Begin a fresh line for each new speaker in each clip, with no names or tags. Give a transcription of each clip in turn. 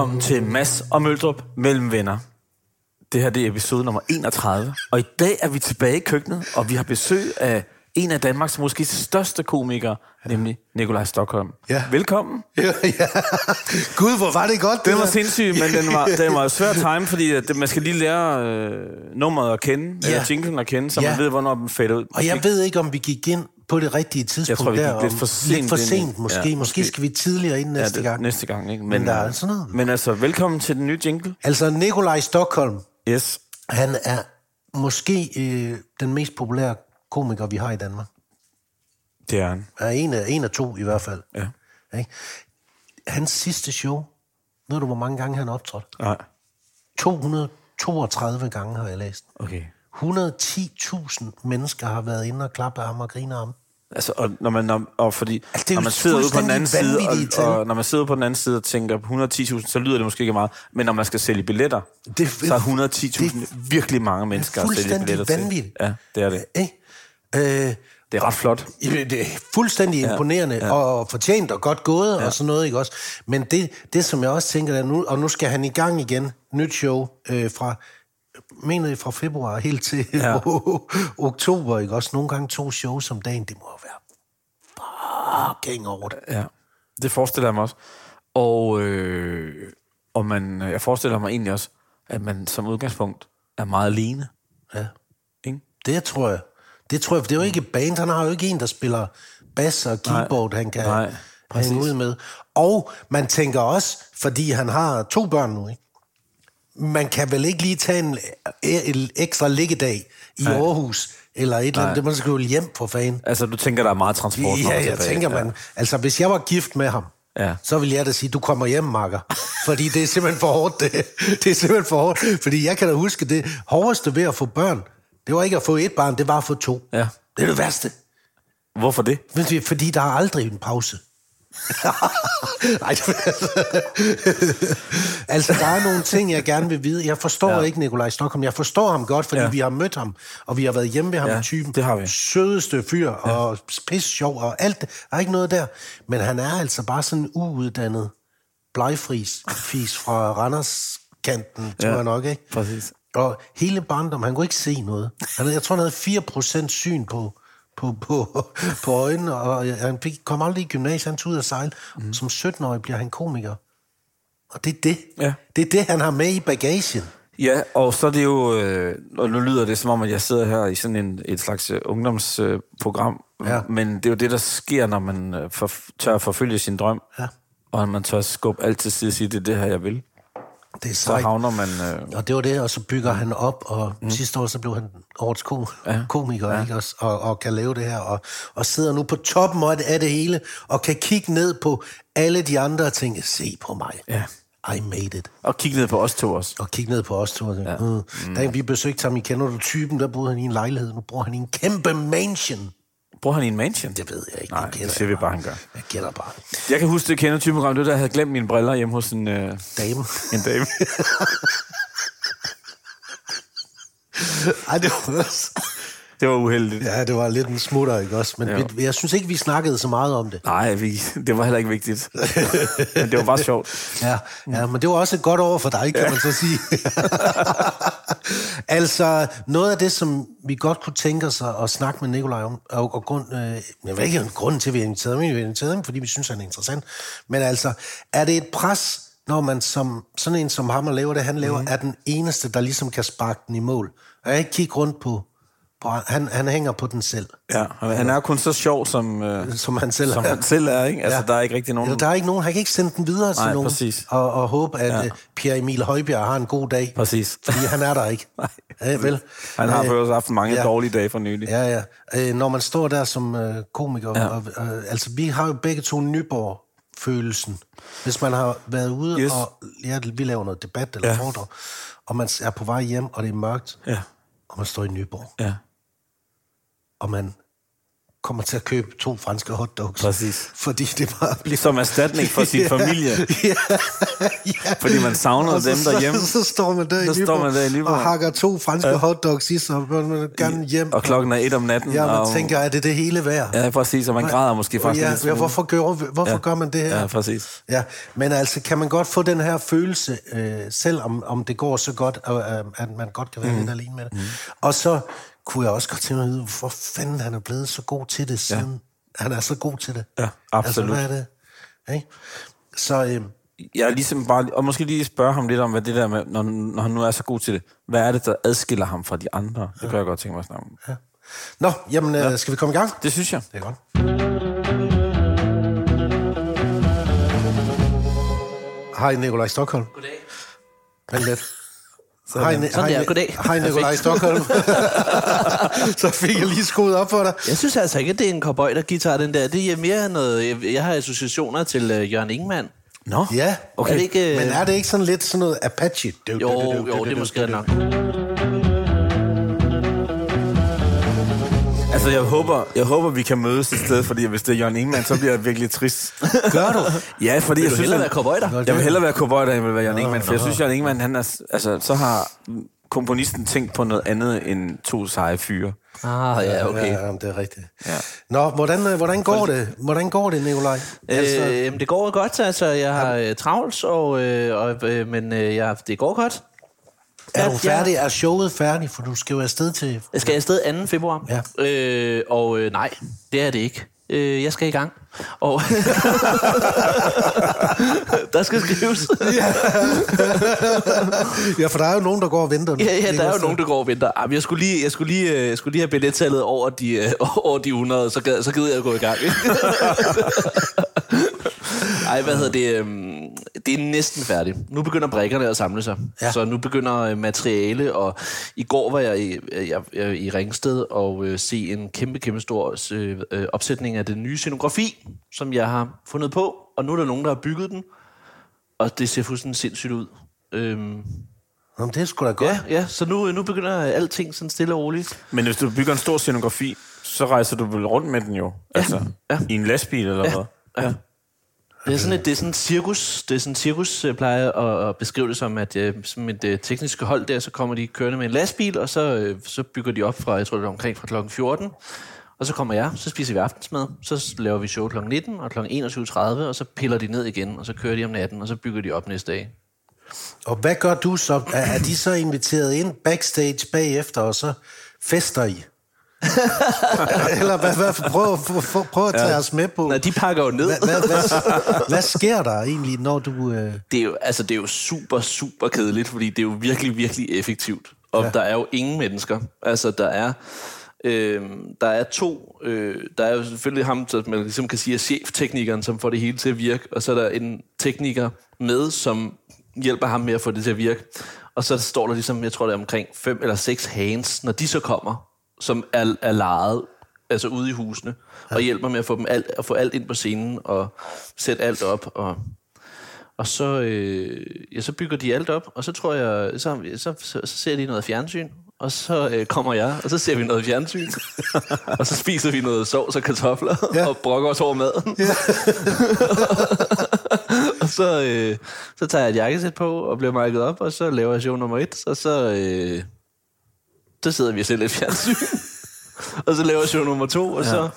Velkommen til Mass og Møldrup mellem venner. Det her det er episode nummer 31, og i dag er vi tilbage i køkkenet, og vi har besøg af en af Danmarks måske største komikere, nemlig Nikolaj Stockholm.
Ja.
Velkommen.
Ja, ja. Gud, hvor var det godt.
Den var sindssyg, men den var, den var svær time, fordi at det- man skal lige lære øh, nummeret at kende, ja. Eller jinglen at kende, så
Ja.
man ved, hvornår den fader ud.
Og jeg ved ikke, om vi gik ind på det rigtige tidspunkt
Jeg tror, vi gik lidt for sent
Lidt for sent, måske.
ja,
Ja, måske.
måske.
skal vi tidligere ind næste
det,
gang.
Næste gang, ikke?
Men der er
øh,
sådan noget.
Men altså, velkommen til den nye jingle.
Altså, Nikolaj Stockholm,
Yes.
han er måske øh, den mest populære komiker, vi har i Danmark.
Det er han.
Er en af, en af to i hvert fald.
Ja.
Ikke? Hans sidste show, ved du, hvor mange gange han optrådte?
Nej.
232 gange har jeg læst.
Okay.
110.000 mennesker har været inde og klappe ham og grine ham.
Altså, og når man, og fordi,
Altså, det
når man sidder ude på den anden side, og, og, når man sidder på den anden side og tænker på 110.000, så lyder det måske ikke meget, men når man skal sælge billetter,
Det-
så er 110.000 virkelig mange mennesker at sælge
fuldstændig
billetter til.
vanvittigt.
Ja, det er det.
Ikke? Øh,
Det er ret flot.
Det er fuldstændig ja, imponerende ja. og fortjent og godt gået ja. og sådan noget, ikke også? Men det, det som jeg også tænker, er nu, og nu skal han i gang igen, nyt show øh, fra, mener jeg fra februar helt til ja. oktober, ikke også? Nogle gange to shows om dagen, det må være fucking over det.
Ja, det forestiller jeg mig også. Og, øh, og man, jeg forestiller mig egentlig også, at man som udgangspunkt er meget alene.
Ja.
Ikke?
Det tror jeg. Det tror jeg, for det er jo ikke band. Han har jo ikke en, der spiller bass og keyboard, han kan
nej,
hænge ud med. Og man tænker også, fordi han har to børn nu, ikke? Man kan vel ikke lige tage en, en ekstra liggedag i
Nej.
Aarhus, eller et eller andet, det man skal jo hjem for fanden.
Altså, du tænker, der er meget transport.
Ja, jeg
tilbage.
tænker, man, altså hvis jeg var gift med ham,
Ja.
så ville jeg da sige, du kommer hjem, makker. Fordi det er simpelthen for hårdt, det. Det er simpelthen for hårdt. Fordi jeg kan da huske, det hårdeste ved at få børn, det var ikke at få et barn, det var at få to.
Ja.
Det er det værste.
Hvorfor det?
Fordi der er aldrig en pause. Nej, det- altså, der er nogle ting, jeg gerne vil vide. Jeg forstår ja. Ikke Nikolaj Stockholm. Jeg forstår ham godt, fordi ja. Vi har mødt ham, og vi har været hjemme ved ham
Ja,
i typen.
det har vi.
Sødeste fyr, ja. og pis sjov, og alt. Der er ikke noget der. Men han er altså bare sådan en uuddannet blegfris fis fra Randers-kanten, tror
Ja.
jeg nok, ikke?
Præcis.
Og hele barndom, han kunne ikke se noget. Han, jeg tror, han havde 4% syn på, på, på, på øjnene, og han fik, kom aldrig i gymnasiet, han tog ud at sejle. Mm. Som 17-årig bliver han komiker. Og det er det.
Ja.
Det er det, han har med i bagagen.
Ja, og så er det jo, øh, og nu lyder det som om, at jeg sidder her i sådan en, et slags øh, ungdomsprogram,
Ja.
men det er jo det, der sker, når man øh, for, tør forfølge sin drøm,
Ja.
og man tør skubbe alt til side og sige, det er det her, jeg vil.
Det er
Så
sejt.
havner man... Øh,
Og det var det, og så bygger han op, og mm. sidste år så blev han årets kom-
Ja.
komiker, ja. ikke også? Og, og kan lave det her, og, og sidder nu på toppen af det, hele, og kan kigge ned på alle de andre og tænke, se på mig.
Ja.
I made it.
og kigge ned på os to også.
og kigge ned på os to. Og tænke, ja. mm. Da vi besøgte ham i Kender du typen, der boede han i en lejlighed. Nu bor han i en kæmpe mansion.
Bruger han i en mansion?
Det ved jeg ikke.
Nej,
det
det siger
jeg
vi bare, han gør.
Jeg gætter bare.
Jeg kan huske det kender typeprogram, det jeg havde glemt mine briller hjemme hos en, øh,
Dame.
en dame.
Ej, det var,
det var uheldigt.
ja, det var lidt en smutter, ikke også? Men
Jo.
vi, jeg synes ikke, vi snakkede så meget om det.
Nej, vi, det var heller ikke vigtigt. Men det var bare sjovt.
Ja, ja, men det var også et godt år for dig, kan ja. man så sige. altså, noget af det, som vi godt kunne tænke os at, at snakke med Nikolaj om, og, og grund, øh, jeg ved ikke, grunden til, at vi har inviteret ham, vi har inviteret ham, fordi vi synes, han er interessant, men altså, er det et pres, når man som, sådan en som ham, og laver det, han laver, mm. er den eneste, der ligesom kan sparke den i mål? Og jeg ikke kigge rundt på han, han hænger på den selv,
Ja, han han er kun så sjov, som, øh,
som han selv
som
er.
han selv er. Ikke? Altså,
Ja.
der er ikke rigtig nogen...
Ja, der er ikke nogen, han kan ikke sende den videre til
Nej,
nogen,
præcis.
Og, og håbe, at ja. Pierre Emil Højbjerg har en god dag.
Præcis.
Fordi han er der ikke.
Nej.
Ja, vel.
Han har
Øh,
for også haft mange
ja.
dårlige dage for nylig. Ja.
Ja. Øh, når man står der som øh, komiker, ja. Og, øh, altså vi har jo begge to Nyborg-følelsen. Hvis man har været ude,
Yes.
og ja, vi laver noget debat eller. Ja. foredrag, og man er på vej hjem, og det er mørkt,
ja.
og man står i Nyborg,
ja.
Og man kommer til at købe to franske hotdogs.
Præcis.
Fordi det bare bliver...
Som erstatning for sin familie.
ja, ja.
Fordi man savner
Og så,
dem derhjemme.
Så, så står man der,
Så
i
står
Nyborg,
man der i Nyborg.
og hakker to franske ja. hotdogs i sig, og man gerne hjem.
Og klokken er et om natten.
Ja, man
og,
tænker, er det det hele værd?
Ja, præcis, og man græder måske faktisk
ja, ja, hvorfor, gør, hvorfor
Ja.
gør man det her?
Ja, præcis.
Ja, men altså, kan man godt få den her følelse, øh, selvom om det går så godt, øh, at man godt kan være mm. lidt alene med det. Mm. Og så kunne jeg også godt tænke mig at vide, hvor fanden han er blevet så god til det siden. Ja. Han er så god til det.
Ja, absolut.
Altså, hvad er det? Ikke? Så øh,
Jeg er ligesom bare, og måske lige spørge ham lidt om, hvad det der med, når, når han nu er så god til det, hvad er det, der adskiller ham fra de andre? Det kan jeg godt tænke mig at snakke om.
ja. Nå, jamen, øh, skal vi komme i gang?
Det synes jeg.
Det er godt. Hej, Nikolaj Stockholm.
Goddag.
Vent lidt. Hej, Ni-
Sådan
hej,
der, goddag.
Hej, Nikolaj Stockholm. så fik jeg lige skruet op for dig.
Jeg synes altså ikke, at det er en cowboy, der guitar, den der. Det er mere noget... Jeg, jeg har associationer til uh, Jørgen Ingemann.
Nå?
Ja,
Okay. Er det ikke, øh,
men er det ikke sådan lidt sådan noget Apache?
Jo, jo, det er måske nok.
Altså, jeg håber, jeg håber, vi kan mødes et sted, fordi hvis det er Jørgen Ingemann, så bliver jeg virkelig trist.
Gør du?
Ja, fordi
Vil
jeg
du
synes,
hellere
han-
være cowboy der?
Jeg vil hellere være cowboy, der end vil være Jørgen Ingemann, for jeg synes, Jørgen Ingemann, han er, altså, så har komponisten tænkt på noget andet end to seje fyre.
Ah, ja, okay.
Ja, jamen, det er rigtigt.
Ja.
Nå, hvordan, øh, hvordan går det? Hvordan går det, Nikolaj? Altså,
Øh, det går godt, altså. Jeg har øh, travlt, og, øh, og, øh, men øh, jeg, det går godt.
Er du
ja.
færdig? Er showet færdig? For du skal jo afsted til...
Jeg skal afsted 2. februar.
Ja.
Øh, og øh, nej, det er det ikke. Øh, jeg skal i gang. Og der skal skrives.
Ja, for der er jo nogen, der går og venter. nu.
Ja, ja, der er jo nogen, der går og venter. Jamen, jeg, skulle lige, jeg, skulle lige, øh, jeg skulle lige have billettallet over de, øh, over de 100, så, gad, så gider jeg at gå i gang. Ej, hvad hedder det? Det er næsten færdigt. Nu begynder brækkerne at samle sig.
Ja.
Ja. Så nu begynder øh, materiale, og i går var jeg i, øh, jeg, jeg, i Ringsted og øh, se en kæmpe, kæmpe stor øh, øh, opsætning af den nye scenografi, som jeg har fundet på. Og nu er der nogen, der har bygget den, og det ser fuldstændig sindssygt ud. Øhm,
Nå, men det er sgu da godt.
Ja, ja, så nu, nu begynder alting sådan stille og roligt.
Men hvis du bygger en stor scenografi, så rejser du vel rundt med den jo? Altså,
ja.
i en lastbil eller hvad?
Ja. Det er sådan et, det er sådan et cirkus, det er sådan cirkus, jeg plejer at, at beskrive det som, at øh, som et øh, hold der, så kommer de kørende med en lastbil, og så, øh, så bygger de op fra, jeg tror det er omkring fra klokken 14, og så kommer jeg, så spiser vi aftensmad, så laver vi show klokken 19 og klokken 21.30, og så piller de ned igen, og så kører de om natten, og så bygger de op næste dag.
Og hvad gør du så? Er, er de så inviteret ind backstage bagefter, og så fester I? Eller hvad, hvad, prøv, prøv, prøv at tage ja. os med på.
Nej, de pakker jo ned.
Hvad, hvad, hvad, hvad sker der egentlig, når du... Øh...
det er jo, altså, det er jo super, super kedeligt, fordi det er jo virkelig, virkelig effektivt. Og
Ja.
ja. der er jo ingen mennesker. Altså, der er... Øh, der er to, øh, der er jo selvfølgelig ham, som man ligesom kan sige er chefteknikeren, som får det hele til at virke, og så er der en tekniker med, som hjælper ham med at få det til at virke. Og så står der ligesom, jeg tror det er omkring fem eller seks hands, når de så kommer, som er, er lejet, altså ude i husene, ja. og hjælper med at få, dem alt, at få alt ind på scenen, og sætte alt op, og og så, øh, ja, så bygger de alt op, og så tror jeg, så, så, så, så ser de noget fjernsyn, og så øh, kommer jeg, og så ser vi noget fjernsyn, og så spiser vi noget sovs og kartofler,
Ja.
og brokker os over maden. Ja. og så, øh, så tager jeg et jakkesæt på, og bliver mærket op, og så laver jeg show nummer et, og så, øh, så sidder vi og ser lidt fjernsyn. og så laver jeg show nummer to, og ja. så...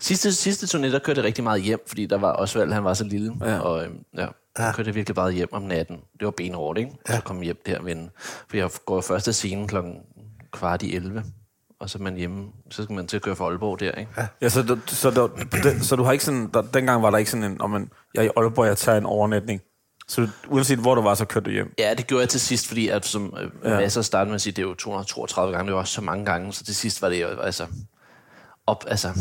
Sidste, sidste turné, der kørte jeg rigtig meget hjem, fordi der var Osvald, han var så lille.
Ja.
Ja. Og øhm, ja, der kørte jeg virkelig meget hjem om natten. Det var benhårdt, ikke? Ja. Så kom jeg hjem der ved en, For jeg går først af scenen klokken kvart i 11. Og så er man hjemme, så skal man til at køre fra Aalborg der, ikke? Ja.
Ja, så, så, du, den, så du har ikke sådan... Der, dengang var der ikke sådan en... Om man, jeg er i Aalborg, jeg tager en overnatning. Så uanset hvor du var, så kørte du hjem.
ja, det gjorde jeg til sidst, fordi at, som øh,
Ja.
masser startede med at sige, det er jo 232 gange, det var også så mange gange, så til sidst var det jo, altså... Op, altså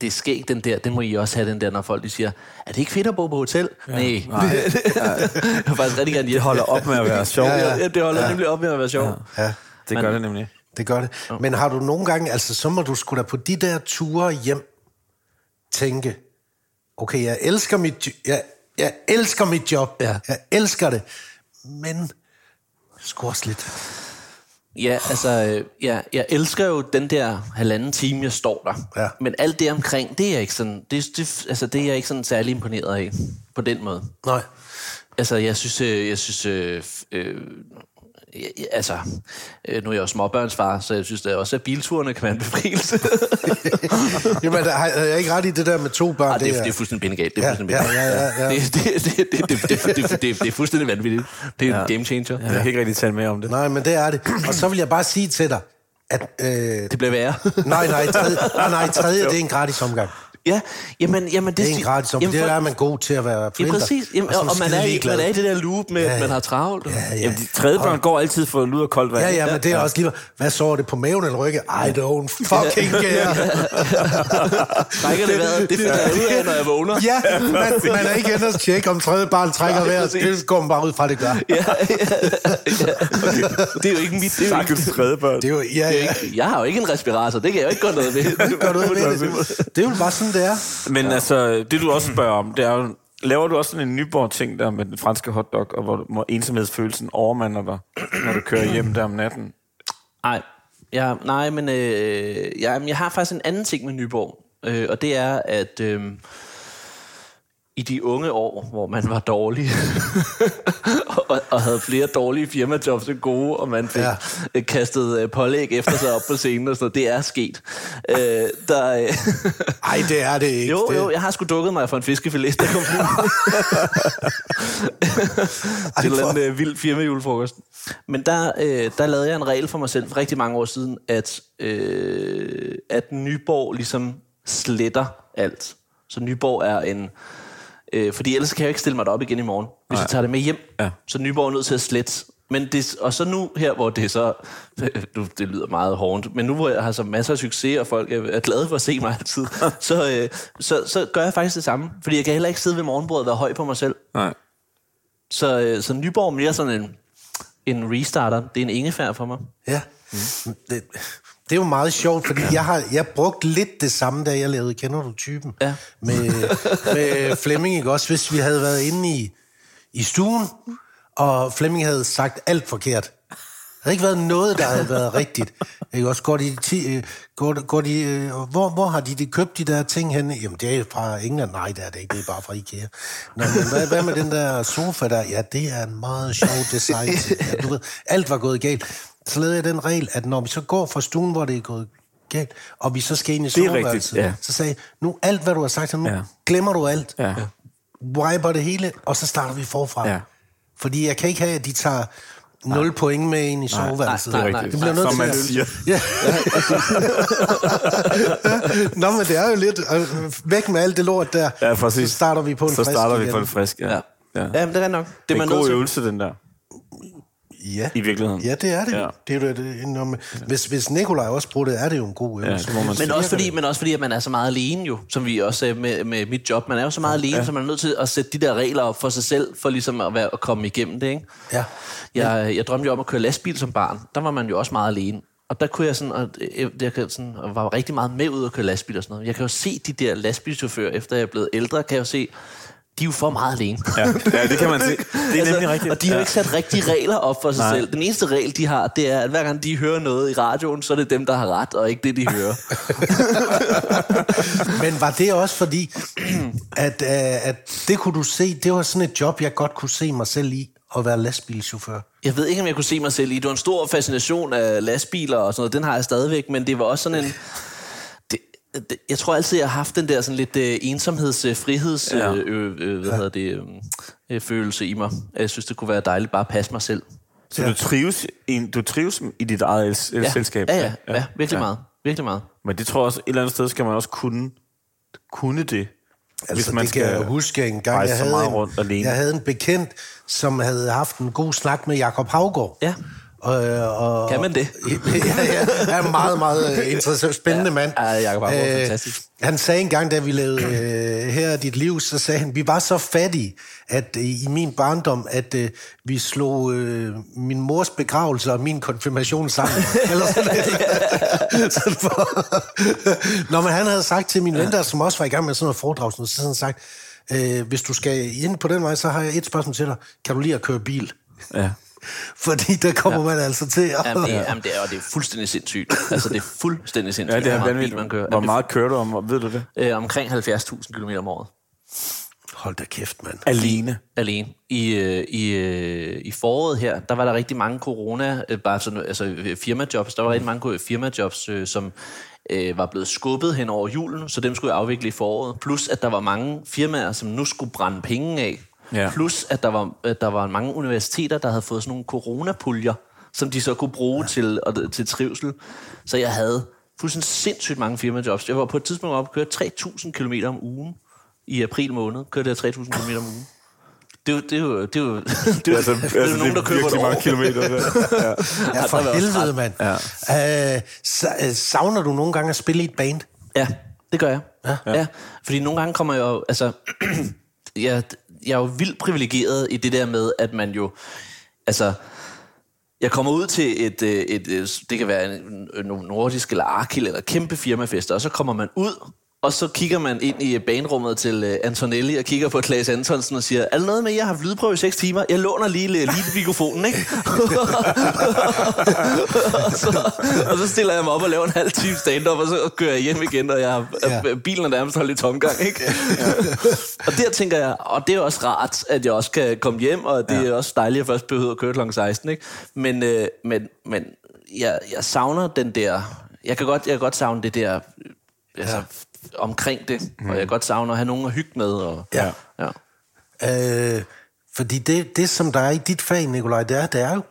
det er skægt, den der. Den må I også have, den der, når folk de siger, er det ikke fedt at bo på hotel? Ja. Nej.
Nej.
jeg vil faktisk rigtig gerne
Det holder op med at være sjov.
Ja,
Ja,
det holder ja. nemlig op med at være sjov. Ja.
Ja,
Det gør det nemlig.
det gør det. Men har du nogle gange, altså så må du sgu da på de der ture hjem tænke, okay, jeg elsker mit, jeg, jeg elsker mit job.
Ja.
Jeg elsker det. Men sgu også lidt.
Ja, altså, øh, ja, jeg elsker jo den der halvanden time, jeg står der.
Ja.
Men alt det omkring, det er jeg ikke sådan, det, det, altså, det er jeg ikke sådan særlig imponeret af, på den måde.
Nej.
Altså, jeg synes, øh, jeg synes, øh, øh, altså, øh, nu er jeg jo småbørnsfar, så jeg synes da også, at bilturene kan være en befrielse.
Jamen, der har jeg ikke ret i det der med to børn.
Ej, det, er, det er fuldstændig bindegalt. Det er
Ja,
fuldstændig
ja, ja, ja, ja.
Det, det, det, det, det, det, det, det, det, det, det er fuldstændig vanvittigt. Det er en game changer.
Jeg kan ikke rigtig tale mere om det.
Nej, men det er det. Og så vil jeg bare sige til dig, at... Øh,
Det bliver værre.
nej, nej, tredje, nej, nej, tredje, det er en gratis omgang.
Ja, jamen, jamen, det,
Det er en gratis
jamen,
Det er man god til at være
Ja,
forældre.
præcis. Jamen, og, og man, er, i, man er i det der loop med, at man har travlt. og-
Ja, ja.
Jamen, de tredje børn går altid for lud og koldt vand.
Ja, ja, men det er også lige... Hvad så det på maven eller ryggen? I don't fucking care.
Trækker det vejret? Det finder jeg ud af, når jeg vågner.
Ja, man, man er ikke inde og tjekke, om tredje barn trækker vejret. Det går man bare ud fra, det gør.
Ja, ja, ja. Det er jo ikke mit... Det er jo ikke,
tredje børn.
Det er jo... Ja, ja.
ikke, jeg har jo ikke en respirator, det kan jeg jo ikke gøre noget ved.
Gør du ikke ved det? Det er jo bare sådan, det er.
Men ja. altså, det du også spørger om, det er jo, laver du også sådan en Nyborg-ting der med den franske hotdog, og hvor, hvor ensomhedsfølelsen overmander dig, når du kører hjem der om natten?
Nej, ja, nej, men øh, jeg, jeg har faktisk en anden ting med Nyborg, øh, og det er, at øh, i de unge år, hvor man var dårlig, og, og havde flere dårlige firmajobs end gode, og man fik
Ja.
ja. kastet øh, pålæg efter sig op på scenen og sådan noget, det er sket. Øh, der, øh,
Ej, det er det ikke.
jo, jo, jeg har sgu dukket mig for en fiskefilet, der kom til en eller anden øh, vild firmajulefrokost. Men der, øh, der lavede jeg en regel for mig selv for rigtig mange år siden, at, øh, at Nyborg ligesom sletter alt. Så Nyborg er en... Øh, fordi ellers kan jeg ikke stille mig derop igen i morgen, hvis
Nej.
jeg tager det med hjem.
Ja.
Så Nyborg er nødt til at slette. Men det, og så nu her, hvor det er så... Nu, det lyder meget hårdt, men nu hvor jeg har så masser af succes, og folk er, er glade for at se mig altid, så, øh, så, så gør jeg faktisk det samme. Fordi jeg kan heller ikke sidde ved morgenbordet og være høj på mig selv.
Nej.
Så, øh, så Nyborg er mere sådan en, en restarter. Det er en ingefær for mig.
Ja. Det, det er jo meget sjovt, fordi jeg har jeg brugt lidt det samme, da jeg lavede Kender du typen?
Ja.
Med, med Flemming, ikke også? Hvis vi havde været inde i, i stuen, og Flemming havde sagt alt forkert. Der havde ikke været noget, der havde været rigtigt. Ikke også? Går de, ti, øh, går, går de, øh, hvor, hvor har de, de købt de der ting henne? Jamen, det er fra England. Nej, det er det ikke. Det er bare fra Ikea. Nå, men hvad, hvad med den der sofa der? Ja, det er en meget sjov design. Ja, du ved, alt var gået galt. Så lavede jeg den regel, at når vi så går fra stuen, hvor det er gået galt, og vi så skal ind i soveværelset,
ja.
så sagde jeg, nu alt, hvad du har sagt, nu
Ja.
glemmer du alt.
Ja.
Wiper det hele, og så starter vi forfra.
Ja.
Fordi jeg kan ikke have, at de tager 0 point med ind i soveværelset.
nej,
Det er
nej,
rigtigt.
Det bliver nødt
Som
til
man
at-
siger.
Ja. Nå, men det er jo lidt øh, væk med alt det lort der.
Ja, præcis.
Så starter vi på en
Så
frisk
starter vi
igen.
på en frisk, ja.
Ja.
ja.
Ja, men det er nok. Det
Det
er
en god
til.
øvelse, den der,
Ja.
i virkeligheden.
Ja, det er det.
Ja.
Ja. Det er det, når man, hvis, hvis Nikolaj også bruger det, er det jo en god øvelse.
man
Men også, fordi, men også fordi, at man er så meget alene jo, som vi også er med, med mit job. Man er jo så meget alene, ja. så man er nødt til at sætte de der regler op for sig selv, for ligesom at, være, at komme igennem det, ikke?
Ja.
Jeg, jeg drømte jo om at køre lastbil som barn. Der var man jo også meget alene. Og der kunne jeg sådan, og jeg, jeg kan sådan, og var rigtig meget med ud at køre lastbil og sådan noget. Jeg kan jo se de der lastbilchauffører, efter jeg er blevet ældre, kan jeg jo se, de er jo for meget alene.
Ja, ja, det kan man se. Det er nemlig rigtigt.
Altså, Og de har jo ikke sat rigtige regler op for sig
Nej.
selv. Den eneste regel, de har, det er, at hver gang de hører noget i radioen, så er det dem, der har ret, og ikke det, de hører.
Men var det også fordi, at, øh, at det kunne du se, det var sådan et job, jeg godt kunne se mig selv i, at være lastbilchauffør?
Jeg ved ikke, om jeg kunne se mig selv i. Det var en stor fascination af lastbiler og sådan noget. Den har jeg stadigvæk, men det var også sådan en... Jeg tror altid, jeg har haft den der sådan lidt øh, ensomheds, øh, friheds,
Ja.
øh, øh, øh, hvad hedder det, øh, øh, følelse i mig. Jeg synes, det kunne være dejligt bare at passe mig selv.
Så du trives, i, du trives i dit eget s-
Ja,
selskab?
ja, ja, ja, virkelig meget. Virkelig meget.
Men det tror jeg også, et eller andet sted skal man også kunne, kunne det.
Altså, det kan jeg huske en gang, jeg havde,
meget
en,
rundt alene.
jeg havde en bekendt, som havde haft en god snak med Jakob Havgård.
Ja.
Og, og,
Kan man det?
ja, ja, han er en meget, meget øh, interessant, spændende mand.
Ja, Jacob Havgård er fantastisk.
Han sagde engang, da vi lavede øh, Her er dit liv, så sagde han, vi var så fattige at, øh, i min barndom, at øh, vi slog øh, min mors begravelse og min konfirmation sammen. Eller sådan. Sådan for, Nå, men han havde sagt til min ven der, som også var i gang med sådan noget foredrag, så havde han sagt, øh, hvis du skal ind på den vej, så har jeg et spørgsmål til dig. Kan du lide at køre bil?
Ja.
Fordi der kommer ja. man altså til at...
Jamen, det, jamen, det, er, og det er fuldstændig sindssygt. Altså, det er fuldstændig sindssygt,
Ja, det er
hvor meget man kører.
Hvor meget kører du om, ved du det?
øh, omkring 70.000 km om året.
Hold da kæft, mand.
Alene.
alene. I, øh, i, øh, I foråret her, der var der rigtig mange corona, øh, bare sådan, altså øh, firmajobs, der var rigtig mange firmajobs, øh, som øh, var blevet skubbet hen over julen, så dem skulle jeg afvikle i foråret. Plus, at der var mange firmaer, som nu skulle brænde penge af.
Ja.
Plus, at der var, at der var mange universiteter, der havde fået sådan nogle coronapuljer, som de så kunne bruge ja. til, og, til trivsel. Så jeg havde fuldstændig sindssygt mange firmajobs. Jeg var på et tidspunkt oppe og køre 3.000 km om ugen i april måned. Kørte jeg 3.000 km om ugen. Det er jo, det er jo, det er jo, det er jo,
Altså,
det er jo nogen, der køber et
virkelig mange
år.
kilometer. Der. Ja.
Ja, for
var også
helvede, mand. Ja. Øh, øh, savner du nogle gange at spille i et band?
Ja, det gør jeg.
Ja.
Ja. ja. Fordi nogle gange kommer jeg jo... Altså, jeg, jeg er jo vildt privilegeret i det der med, at man jo... Altså, jeg kommer ud til et, øh, et, et det kan være en, en nordisk eller Arkil eller kæmpe firmafester, og så kommer man ud, og så kigger man ind i bandrummet til øh, Antonelli og kigger på Klaas Antonsen og siger, er der noget med, at jeg har haft lydprøve i 6 timer? Jeg låner lige lige mikrofonen, ikke? og, så, og så stiller jeg mig op og laver en halv time stand-up, og så kører jeg hjem igen, og jeg,
Ja.
ja. bilen er nærmest holdt i tomgang, ikke? Ja. og der tænker jeg, og det er også rart, at jeg også kan komme hjem, og det ja. er også dejligt, at jeg først behøver at køre kl. 16, ikke? Men, øh, men, men jeg, jeg savner den der... Jeg kan godt, jeg kan godt savne det der... øh, Altså. Omkring det, mm. og jeg kan godt savne at have nogen at hygge med. Og,
Ja.
ja.
Øh, fordi det, det, som der er i dit fag, Nikolaj, det er, det er jo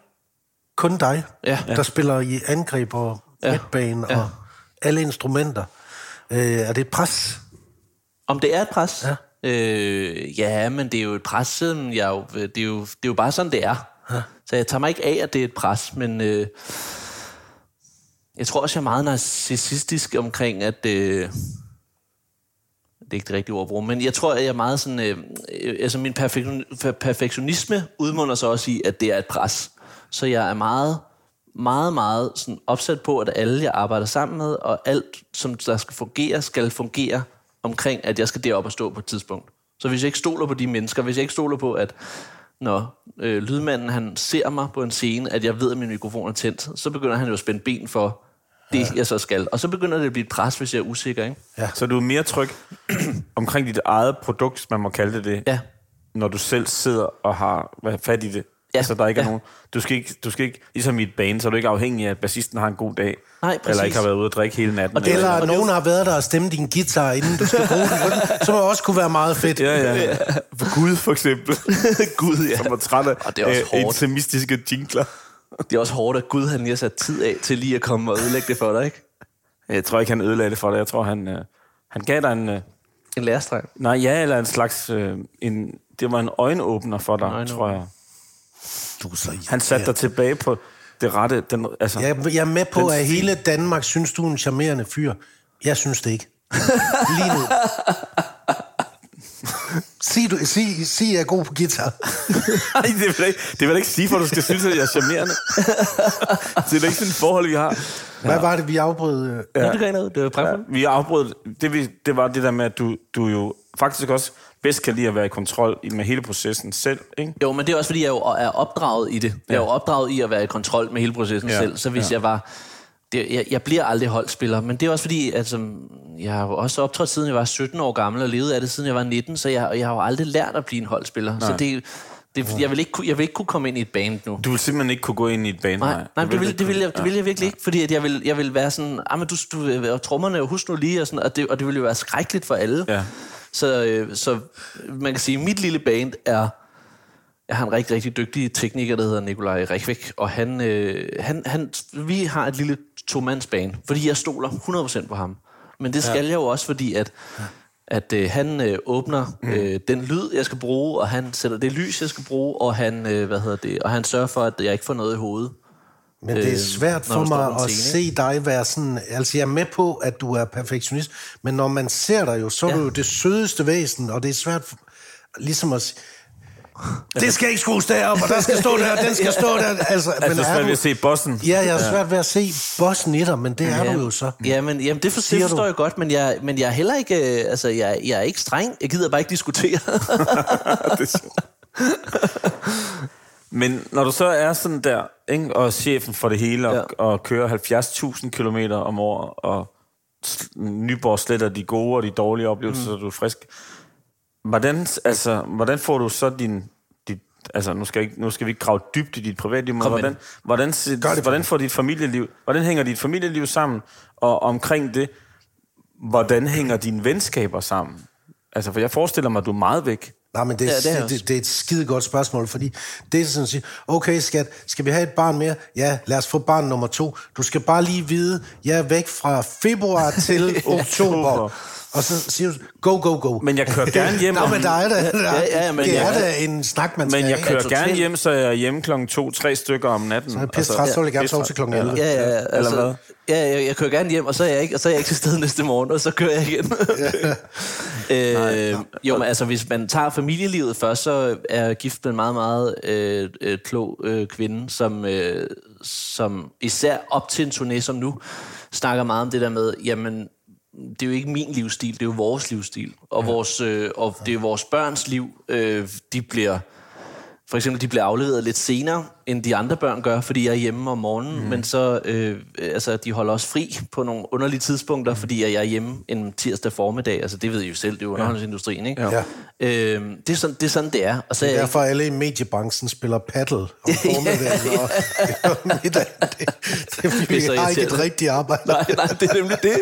kun dig,
Ja.
der spiller i angreb og
Ja.
midtbane
Ja.
og alle instrumenter. Øh, er det et pres?
Om det er et pres?
Ja.
Øh, ja, men det er jo et pres, siden jeg jo, det, er jo, det er jo bare sådan, det er. Ja. Så jeg tager mig ikke af, at det er et pres, men øh, jeg tror også, jeg er meget narcissistisk omkring, at... Øh, det er ikke det rigtige ord at bruge, men jeg tror, at jeg er meget sådan... Øh, øh altså min perfektionisme udmunder sig også i, at det er et pres. Så jeg er meget, meget, meget sådan opsat på, at alle, jeg arbejder sammen med, og alt, som der skal fungere, skal fungere omkring, at jeg skal derop og stå på et tidspunkt. Så hvis jeg ikke stoler på de mennesker, hvis jeg ikke stoler på, at når øh, lydmanden han ser mig på en scene, at jeg ved, at min mikrofon er tændt, så begynder han jo at spænde ben for det, jeg så skal. Og så begynder det at blive et pres, hvis jeg er usikker, ikke?
Så du er mere tryg omkring dit eget produkt, man må kalde det det,
Ja.
når du selv sidder og har hvad, fat i det.
Ja,
Altså, der ikke er
ja.
nogen... Du skal, ikke, du skal ikke... Ligesom i et bane, så er du ikke afhængig af, at bassisten har en god dag.
Nej, præcis.
Eller ikke har været ude at drikke hele natten.
Og det-
Eller
og
at
det er
nogen har været der og stemt din guitar, inden du skal bruge den, som også kunne være meget fedt.
Ja, ja, ja. For Gud, for eksempel.
Gud, ja.
Som er træt af
Og det er også
øh,
hårdt.
intimistiske jingler.
Det er også hårdt, at Gud han lige har sat tid af til lige at komme og ødelægge det for dig, ikke?
Jeg tror ikke, han ødelagde det for dig. Jeg tror, han, øh, han gav dig en... Øh,
En lærestreng.
nej, ja, eller en slags... Øh, en, det var en øjenåbner for dig,
øjenåbner.
tror jeg.
Du er så
Han satte dig tilbage på det rette... Den, altså,
Jeg, jeg er med på, at hele Danmark synes, du er en charmerende fyr. Jeg synes det ikke. Lige nu. Sig, du, sig, sig, jeg er god på guitar.
Nej, det vil jeg ikke, det vil jeg ikke sige, for du skal synes, at jeg er charmerende. det er da ikke sådan et forhold, vi har.
Hvad var det, vi afbrød? øh?
Ja. det gør ikke noget. Det var
Ja,
ja.
vi afbrød... Det, vi, det var det der med, at du, du jo faktisk også bedst kan lide at være i kontrol med hele processen selv, ikke?
Jo, men det er også, fordi jeg jo er opdraget i det. Jeg er jo opdraget i at være i kontrol med hele processen
Ja.
ja. selv. Så hvis ja. jeg var... Det, jeg, jeg bliver aldrig holdspiller, men det er også fordi, altså, jeg har jo også optrådt siden jeg var 17 år gammel, og levet af det siden jeg var 19, så jeg, jeg har jo aldrig lært at blive en holdspiller. Nej. Så det, det, jeg, vil ikke, kunne- jeg vil ikke kunne komme ind i et band nu.
Du vil simpelthen ikke kunne gå ind i et bane.
Nej, nej det, vil, det, vil jeg, det vil jeg virkelig ikke, fordi at jeg, vil, jeg vil være sådan, ah, men du, du og trommerne, jo, husk nu lige, og, sådan, og, det, og det vil jo være skrækkeligt for alle.
Ja.
Så, øh, så man kan sige, at mit lille band er, jeg har en rigtig, rigtig dygtig tekniker, der hedder Nikolaj Rikvik, og han, øh, han, han, vi har et lille to-mands-band, fordi jeg stoler 100% på ham. Men det skal ja. jeg jo også, fordi at, at øh, han øh, åbner øh, den lyd, jeg skal bruge, og han sætter det lys, jeg skal bruge, og han, øh, hvad hedder det, og han sørger for, at jeg ikke får noget i hovedet.
Men det er
Øh,
svært for mig at
scene,
se dig være sådan... Altså, jeg er med på, at du er perfektionist, men når man ser dig jo, så er
Ja.
du jo det sødeste væsen, og det er svært for, ligesom at... Det skal ikke skrues derop, og der skal stå der, og den skal stå der. Altså,
Altså,
men er
svært
du,
ved at se bossen.
Ja, jeg er svært ved at se bossen i dig, men det er du jo så.
Ja, men jamen, det, for, det
du?
forstår jeg godt, men jeg, men jeg er heller ikke, øh, altså, jeg, jeg er ikke streng. Jeg gider bare ikke diskutere.
Det er. Men når du så er sådan der, ikke, og chefen for det hele, og,
Ja.
ja. og kører 70.000 km om året, og Nyborg sletter de gode og de dårlige oplevelser, mm. så du er frisk. Hvordan, altså, hvordan får du så din... dit, altså, nu skal, ikke, nu skal vi ikke grave dybt i dit privatliv, men
Kom
hvordan, hvordan,
det,
hvordan får dit familieliv... Hvordan hænger dit familieliv sammen? Og omkring det, hvordan hænger dine venskaber sammen? Altså, for jeg forestiller mig, at du er meget væk.
Nej, men det,
Ja,
ja,
det er
det, det er et skide godt spørgsmål, fordi det er sådan at sige, okay skat, skal vi have et barn mere? Ja, lad os få barn nummer to. Du skal bare lige vide, jeg er væk fra februar til oktober. Og så siger du, go, go, go.
Men jeg kører gerne hjem
Nå, men der er da, der,
Ja, ja, men
det er
jeg-
da en snak, man skal
Men jeg
have.
kører gerne hjem, så jeg er hjemme klokken to, tre stykker om natten.
Så er jeg pisse træt, så vil jeg gerne sove til klokken 11.
Ja, ja, ja.
Eller
Altså,
hvad?
Ja, jeg, jeg kører gerne hjem, og så er jeg ikke, og så er jeg ikke til stede næste morgen, og så kører jeg igen. øh, jo, men altså, hvis man tager familielivet først, så er jeg gift med en meget, meget øh, øh, klog øh, kvinde, som, øh, som især op til en turné som nu, snakker meget om det der med, jamen, det er jo ikke min livsstil, det er jo vores livsstil. Og, ja. vores, øh, og det er vores børns liv, øh, de bliver... For eksempel, de bliver afleveret lidt senere, end de andre børn gør, fordi jeg er hjemme om morgenen, mm. men så, øh, altså, de holder også fri på nogle underlige tidspunkter, fordi jeg er hjemme en tirsdag formiddag, altså det ved I jo selv, det er jo underholdningsindustrien, ikke?
Ja.
Øh, det, er sådan, det er sådan, det er. Og så er jeg ikke,
Derfor alle i mediebranchen spiller paddle om formiddagen og middag. Det, det, det er
Det er så
vi har ikke et rigtigt arbejde.
Nej, nej, det er nemlig det.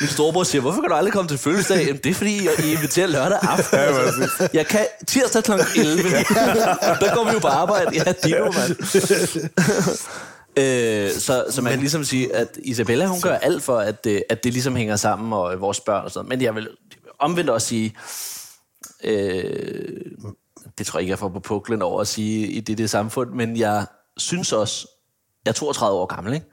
Min storebror siger, hvorfor kan du aldrig komme til fødselsdag? Jamen, det er fordi, jeg I inviterer lørdag aften. Altså, jeg kan tirsdag kl. 11. Der går vi jo på arbejde. Ja, Dino, mand. Øh, så, så man kan ligesom sige, at Isabella, hun gør alt for, at, øh, at det ligesom hænger sammen, og vores børn og sådan. Men jeg vil omvendt også sige, øh, det tror jeg ikke, jeg får på puklen over at sige i det, det samfund, men jeg synes også, jeg er 32 år gammel, ikke?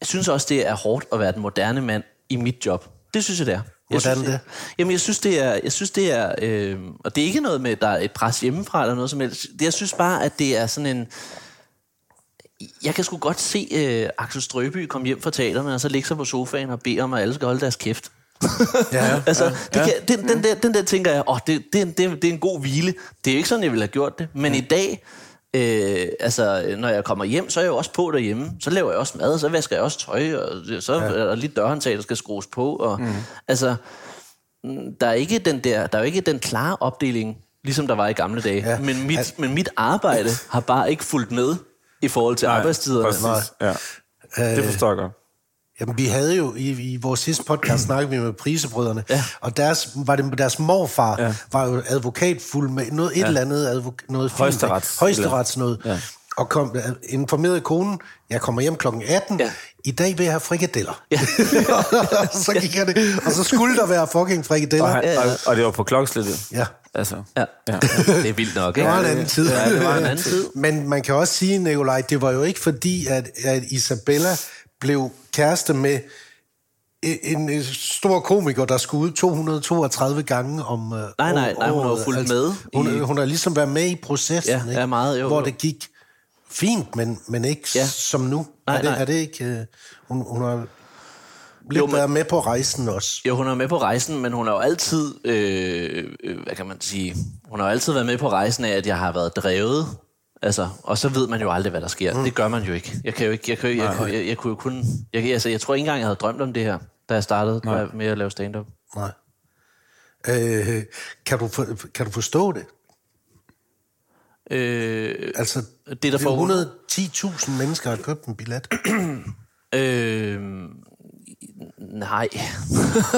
Jeg synes også, det er hårdt at være den moderne mand i mit job. Det synes jeg, det er. Jeg
Hvordan
synes,
det?
Jamen, jeg synes, det er... Jeg synes, det er øh, og det er ikke noget med, at der er et pres hjemmefra eller noget som helst. Det- Jeg synes bare, at det er sådan en... Jeg kan sgu godt se øh, Axel Strøby komme hjem fra teaterne, og så ligge sig på sofaen og bede om, at alle skal holde deres kæft.
Ja.
altså, det kan, den, den, der, den der tænker jeg, åh, det, det, det, det er en god hvile. Det er jo ikke sådan, jeg ville have gjort det. Men i dag, øh, altså, når jeg kommer hjem, så er jeg jo også på derhjemme. Så laver jeg også mad, så vasker jeg også tøj, og så ja. er der lige dørhåndtag, der skal skrues på. Og, mm. Altså, der er ikke den der, der er jo ikke den klare opdeling, ligesom der var i gamle dage.
Ja.
Ja. Men, mit, men mit arbejde har bare ikke fulgt med i forhold til arbejdstiderne.
Præcis. Ja. Det forstår jeg godt.
Jamen, vi havde jo i, i vores sidste podcast snakket vi med prisebrødrene,
Ja.
og deres, var det, deres morfar ja. var jo advokatfuld med noget, et ja. eller andet advok, noget fint,
Højesterets.
højesterets noget, ja. og kom, informerede konen, jeg kommer hjem klokken 18, ja. I dag vil jeg have frikadeller. Ja. så gik jeg det, og så skulle der være fucking frikadeller.
Og, han,
Ja, ja.
og, og det var på klokkeslættet.
Ja.
Altså.
Ja.
Ja.
Det er vildt nok,
Det var en anden tid.
Ja, det var en anden tid.
Men man kan også sige, Nikolaj, det var jo ikke fordi, at, at Isabella blev kæreste med en, en stor komiker, der skulle ud 232 gange om øh,
Nej, nej, nej, hun har jo fulgt med
Hun,
i-
hun har ligesom været med i processen,
Ja,
ikke?
ja, meget, jo,
hvor
jo.
det gik fint, men, men ikke
Ja.
ja. som nu.
Nej,
er, det,
nej.
er det ikke... Øh, hun, hun har lidt
Jo, men-
med på rejsen også.
Jo, hun er med på rejsen, men hun har jo altid, øh, øh, hvad kan man sige, hun har jo altid været med på rejsen af, at jeg har været drevet. Altså, og så ved man jo aldrig, hvad der sker. Mm. Det gør man jo ikke. Jeg kan jo ikke, jeg, kan, jeg, jeg, jeg, jeg kunne jo kun, jeg, altså, jeg tror ikke engang, jeg havde drømt om det her, da jeg startede Nej. med at lave stand-up.
Nej. Øh, kan, du for, kan du forstå det?
Øh,
Altså,
det, der får...
110.000 mennesker har købt en billet.
Øh, nej.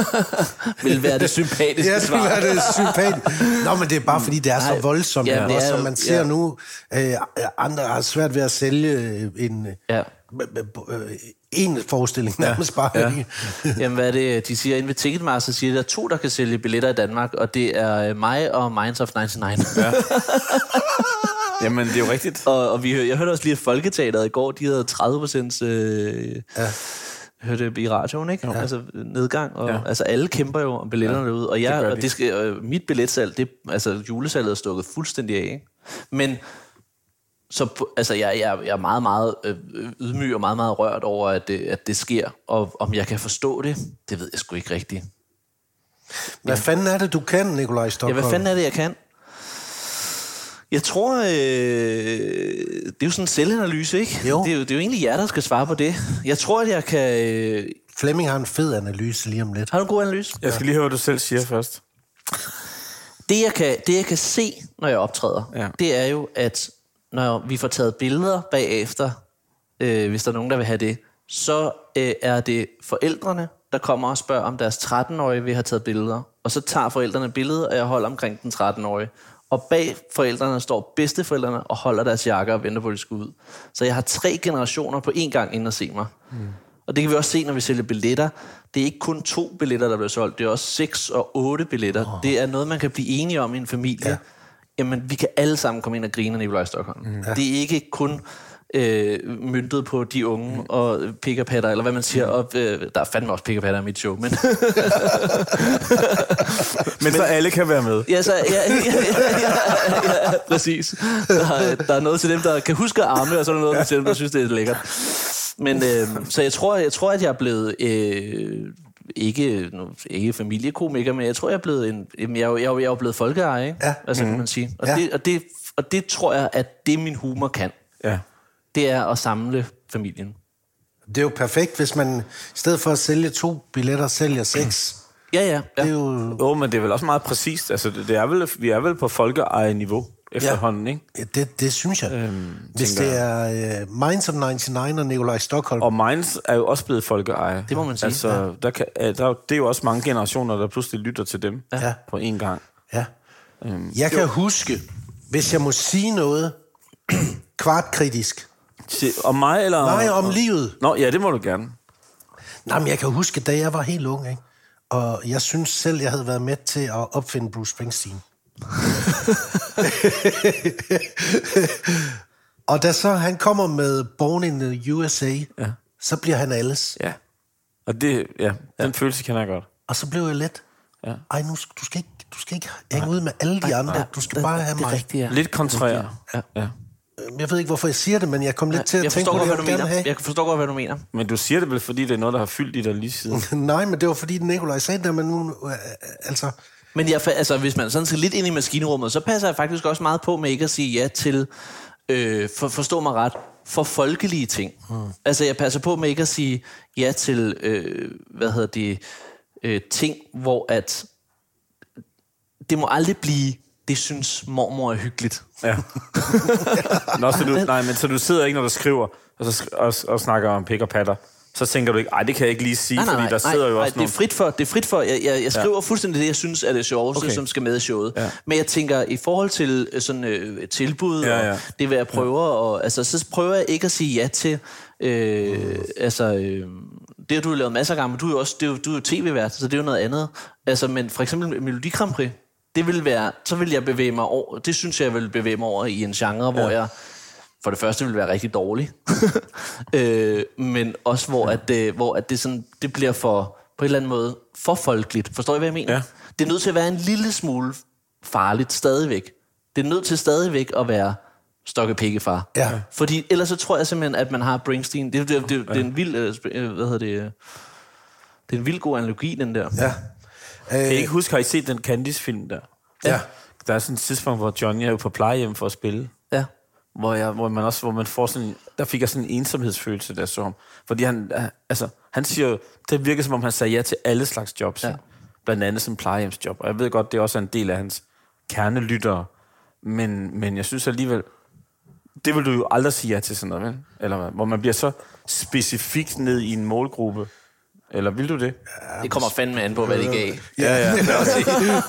Vil være det sympatiske
Ja, det
svar.
er det sympatisk. Nå, men det er bare fordi, det er så
Nej.
voldsomt.
Ja,
Ja,
det
også,
er
som
jo-
man ser
ja.
nu, øh, andre har svært ved at sælge øh, en,
Ja.
øh, en forestilling nærmest bare.
Ja.
Jamen, hvad er det? De siger, inde ved Ticketmaster siger, at der er to, der kan sælge billetter i Danmark, og det er øh, mig og Minds of 99. Ja.
Jamen, det er jo rigtigt.
og, og vi, jeg hørte også lige, at Folketeateret i går, de havde 30 procent øh,
Ja.
Hørte i radioen, ikke? Ja. Altså nedgang, og
Ja.
ja. altså alle kæmper jo om billetterne ja, derude, og, jeg,
det
og
de.
det skal, øh, mit billetsalg, det, altså julesalget er stukket fuldstændig af, ikke? Men så altså, jeg, jeg, jeg er meget, meget øh, ydmyg og meget, meget rørt over, at det, at det sker, og om jeg kan forstå det, det ved jeg sgu ikke rigtigt.
Hvad fanden er det, du kan, Nikolaj
Ja,
Stockholm?
hvad fanden er det, jeg kan? Jeg tror, øh, det er jo sådan en selvanalyse, ikke?
Jo.
Det, er jo, det er jo egentlig jer, der skal svare på det. Jeg tror, at jeg kan... Øh,
Flemming har en fed analyse lige om lidt.
har du en god analyse?
Jeg skal lige høre, hvad du selv siger først.
Det jeg, kan, det, jeg kan se, når jeg optræder,
Ja.
det er jo, at når vi får taget billeder bagefter, øh, hvis der er nogen, der vil have det, så øh, er det forældrene, der kommer og spørger, om deres 13-årige vil have taget billeder. Og så tager forældrene billedet, og jeg holder omkring den 13-årige. Og bag forældrene står bedsteforældrene og holder deres jakker og venter på, at de skal ud. Så jeg har tre generationer på én gang ind og se mig. Mm. Og det kan vi også se, når vi sælger billetter. Det er ikke kun to billetter, der bliver solgt. Det er også seks og otte billetter. Oh. Det er noget, man kan blive enige om i en familie. Ja. Jamen, vi kan alle sammen komme ind og grine af Nikolaj Stockholm. Mm. Ja. Det er ikke kun øh, myntet på de unge mm. og pikkerpatter, eller hvad man siger. Og, øh, der er fandme også pikkerpatter i mit show, men...
Men så alle kan være med.
Ja, så, ja, ja, ja, ja, ja, præcis. Der, er- der er noget til dem, der kan huske at arme, og så er der noget til dem, der synes, det er lækkert. Men øh, så jeg tror, jeg tror, at jeg er blevet øh, ikke, nu, ikke familiekomiker, men jeg tror, jeg er blevet en, jamen, jeg, jeg, er jeg er jo blevet folkeejer, ikke?
Ja.
Altså, kan man sige. Og,
Ja.
det, og, det, og det tror jeg, at det min humor kan.
Ja.
Det er at samle familien.
Det er jo perfekt, hvis man i stedet for at sælge to billetter, sælger seks.
Ja, ja. ja.
Det er jo...
Jo, men det er vel også meget præcist. Altså, det det er vel, vi er vel på folkeeje-niveau efterhånden, ikke?
Ja, det, det synes jeg. Øhm, Hvis det er uh, Minds of 99 og Nikolaj Stockholm.
Og Minds er jo også blevet folkeeje.
Det må man sige,
Altså, ja. der kan, øh, der, det er jo også mange generationer, der pludselig lytter til dem
Ja.
på én gang.
Ja. Øhm, jeg kan huske, hvis jeg må sige noget kvartkritisk.
Se, om mig, eller?
Nej, om livet.
Nå, ja, det må du gerne.
Nej, men jeg kan huske, da jeg var helt ung, ikke? og jeg synes selv, jeg havde været med til at opfinde Bruce Springsteen. og da så han kommer med Born in the USA, ja. så bliver han alles.
Ja. Og det, ja, den følelse kender jeg godt.
Og så blev jeg let.
Ja.
Ej, nu du skal ikke, du skal ikke hænge ud med alle de andre. Du skal bare have
det
mig.
rigtigt, ja.
Lidt kontrær.
Ja.
ja.
Øhm, Jeg ved ikke, hvorfor jeg siger det, men jeg kom lidt til at
Jeg
tænke
forstår
på
godt,
det,
hvad
jeg
du
ville
mener.
gerne
Jeg forstår godt, hvad du mener.
Men du siger det vel, fordi det er noget, der har fyldt i dig lige siden.
have. Nej, men det var fordi Nikolaj sagde det, men nu, øh, altså...
Men jeg, altså, hvis man sådan skal lidt ind i maskinrummet, så passer jeg faktisk også meget på med ikke at sige ja til, øh, for, forstå mig ret, for folkelige ting. Mm. Altså, jeg passer på med ikke at sige ja til, øh, hvad hedder det, øh, ting, hvor at det må aldrig blive, det synes mormor er hyggeligt.
Ja. Nå, så du, nej, men så du sidder ikke, når du skriver, og, så, og, og snakker om pik og patter. Så tænker du ikke, ej, det kan jeg ikke lige sige,
Nej, nej,
fordi
nej,
der sidder
nej,
jo
nej,
også
det
nogle...
er frit for, det er frit for, jeg, jeg, jeg skriver ja. fuldstændig det, jeg synes er det sjoveste,
Okay.
som skal med i showet.
Ja.
Men jeg tænker, i forhold til øh, sådan øh, et tilbud,
Ja,
ja,
ja.
og det vil jeg prøve, og, altså, så prøver jeg ikke at sige ja til, øh, altså, øh, det har du lavet masser af gange, men du er jo også, det er jo, du er jo tv-vært, så det er jo noget andet. Altså, men for eksempel Melodi Grand Prix, det vil være, så vil jeg bevæge mig over, det synes jeg, jeg vil bevæge mig over i en genre, hvor jeg for det første vil være rigtig dårlig, øh, men også hvor, at, det, hvor at det, sådan, det bliver for, på en eller anden måde for folkeligt. Forstår I, hvad jeg mener?
Ja.
Det er nødt til at være en lille smule farligt stadigvæk. Det er nødt til stadigvæk at være stokkepikkefar.
Ja.
Fordi ellers så tror jeg simpelthen, at man har Springsteen. Det, det, det, det er en vild, øh, øh, hvad hedder det, øh, det er en vild god analogi, den der.
Ja.
Kan I ikke huske, har I set den Candice-film der?
Ja.
Der er sådan et tidspunkt, hvor Johnny er jo på plejehjem for at spille.
Ja.
Hvor, jeg, hvor man også hvor man får sådan der fik jeg sådan en ensomhedsfølelse, der så ham. Fordi han, øh, altså, han siger jo, det virker som om han sagde ja til alle slags jobs.
Ja.
Blandt andet som plejehjemsjob. Og jeg ved godt, det er også en del af hans kernelyttere. Men, men jeg synes alligevel, det vil du jo aldrig sige ja til sådan noget, vel? Eller hvad? Hvor man bliver så specifikt ned i en målgruppe. Eller vil du det?
Det kommer fandme an på, hvad det gav.
Ja, ja.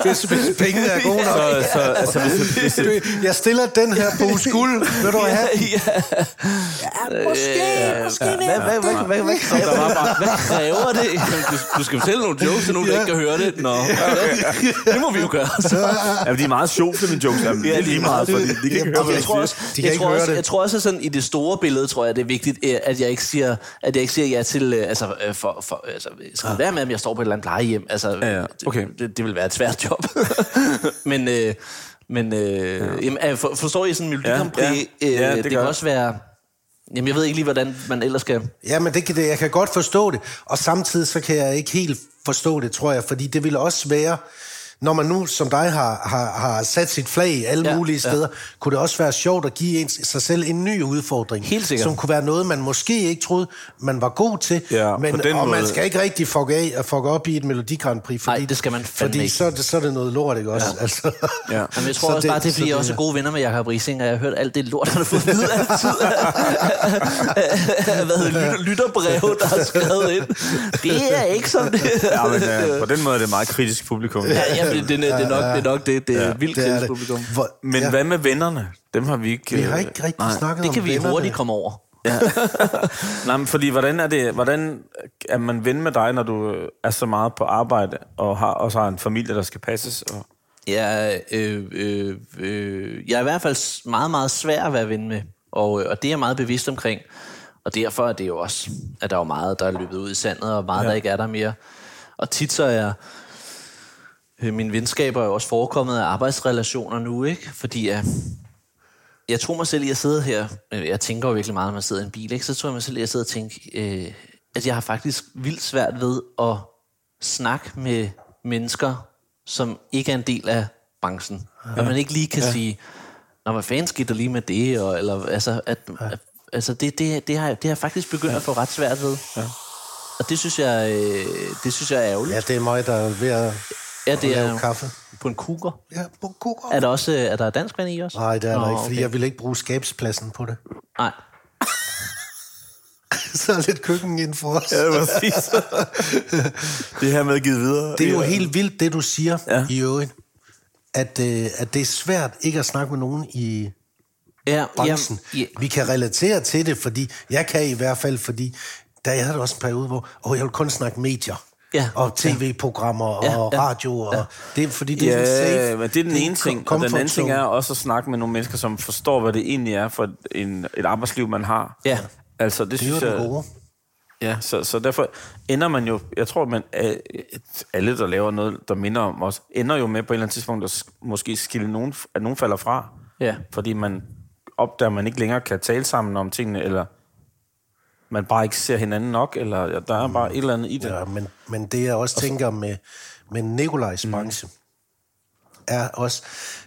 hvis, hvis pengene er gode nok.
Så, så altså, hvis, hvis, hvis,
Jeg stiller den her på skuld. Vil du have?
Måske, måske hvad, hvad, hvad, hvad, hvad, hvad, kræver, hvad kræver det? Du, du skal fortælle nogle jokes til nogen, der
Ja.
ikke kan høre det. Nå, det må vi jo gøre. Så.
ja, de er meget sjovt, mine jokes. Jamen, det er lige meget, fordi de kan ikke høre, hvad
jeg tror også,
De kan
jeg
ikke
tror
høre
også,
det.
jeg tror også, at sådan i det store billede, tror jeg, det er vigtigt, at jeg ikke siger, at jeg ikke siger ja til, øh, altså, øh, for, for, altså, skal det være med, at jeg står på et eller andet plejehjem, altså,
Ja, ja. Okay.
det, det, vil være et svært job. men, øh, men øh, ja. jamen, for, forstår I sådan en
Ja, ja.
Øh,
Ja, det
det, kan
jeg.
også være, jamen jeg ved ikke lige, hvordan man ellers skal...
Ja, men det, kan det, jeg kan godt forstå det. Og samtidig så kan jeg ikke helt forstå det, tror jeg. Fordi det ville også være, når man nu, som dig, har, har, har sat sit flag i alle
Ja,
ja, mulige
ja.
steder, kunne det også være sjovt at give en, sig selv en ny udfordring.
Helt sikkert.
Som kunne være noget, man måske ikke troede, man var god til.
Ja,
men,
den
og man
måde.
skal ikke rigtig fuck af og fuck op i et Melodi Grand Prix. Fordi,
Nej, det skal man fandme
Fordi
ikke.
så, er det, så er det noget lort, ikke også? Ja. Altså,
Ja.
Jamen, jeg tror
Så
også
det-
bare, det er, fordi jeg
det-
også er gode venner med Jacob Rising, og jeg har hørt alt det lort, han har fået videre altid. Hvad hedder det? Lytterbrev, der har skrevet ind. Det er ikke som det.
Ja, men øh, på den måde er det meget kritisk publikum.
Ja, ja, det, det, det, er nok, det er nok det. Det er vildt
det er
kritisk
det.
publikum.
Hvor,
Men
ja,
hvad med vennerne? Dem har vi ikke...
vi
øh,
har ikke rigtig
nej.
snakket
Det
om
kan vi
vennerne.
hurtigt komme over.
Nej, men fordi hvordan er det, hvordan er man ven med dig, når du øh, er så meget på arbejde, og har, også har en familie, der skal passes? Og...
Jeg, øh, øh, øh, jeg er i hvert fald meget, meget svær at være ven med, og, øh, og det er jeg meget bevidst omkring. Og derfor er det jo også, at der er jo meget, der er løbet ud i sandet, og meget, ja. der ikke er der mere. Og tit så er øh, mine venskaber er jo også forekommet af arbejdsrelationer nu, ikke? Fordi jeg, jeg tror mig selv i at sidde her, øh, jeg tænker jo virkelig meget, når man sidder i en bil, ikke? så tror jeg mig selv i at sidde og tænke, øh, at jeg har faktisk vildt svært ved at snakke med mennesker, som ikke er en del af branchen. Ja. At man ikke lige kan ja. sige, Nå, hvad fanden skete der lige med det? Og, eller, altså, at, ja. altså det, det, det, har, det har jeg faktisk begyndt ja. at få ret svært ved. Ja. Og det synes jeg, øh, det synes jeg er ærgerligt.
Ja, det er mig, der er ved at,
Ja, det
lave
er
kaffe.
på en kuger.
Ja, på kukker.
Er der også er der dansk vand i også?
Nej, det er der
Nå,
ikke, fordi
okay.
jeg vil ikke bruge skabspladsen på det.
Nej.
Så er lidt køkken ind for os.
Ja, præcis. det her med givet videre.
Det er jo helt vildt, det du siger
Ja.
i øvrigt. At, øh, at det er svært ikke at snakke med nogen i
Ja,
branchen.
ja,
Vi kan relatere til det, fordi jeg kan i hvert fald, fordi der jeg havde også en periode, hvor åh, jeg vil kun snakke medier.
Ja.
Og tv-programmer
Ja,
og
ja.
radio. Og det er, fordi det er
Ja,
safe.
men det er den ene
en
ting. Og den anden ting er også at snakke med nogle mennesker, som forstår, hvad det egentlig er for en, et arbejdsliv, man har.
Ja.
Altså, det,
Det er jo
synes jeg...
gode.
Ja, så, så derfor ender man jo... Jeg tror, man alle, der laver noget, der minder om os, ender jo med på et eller andet tidspunkt at sk- måske skille nogen, at nogen falder fra.
Ja.
Fordi man opdager, at man ikke længere kan tale sammen om tingene, eller man bare ikke ser hinanden nok, eller der er bare et eller andet i det.
Ja, men, men det jeg også tænker med, med Nikolajs
Mm.
branche, er også...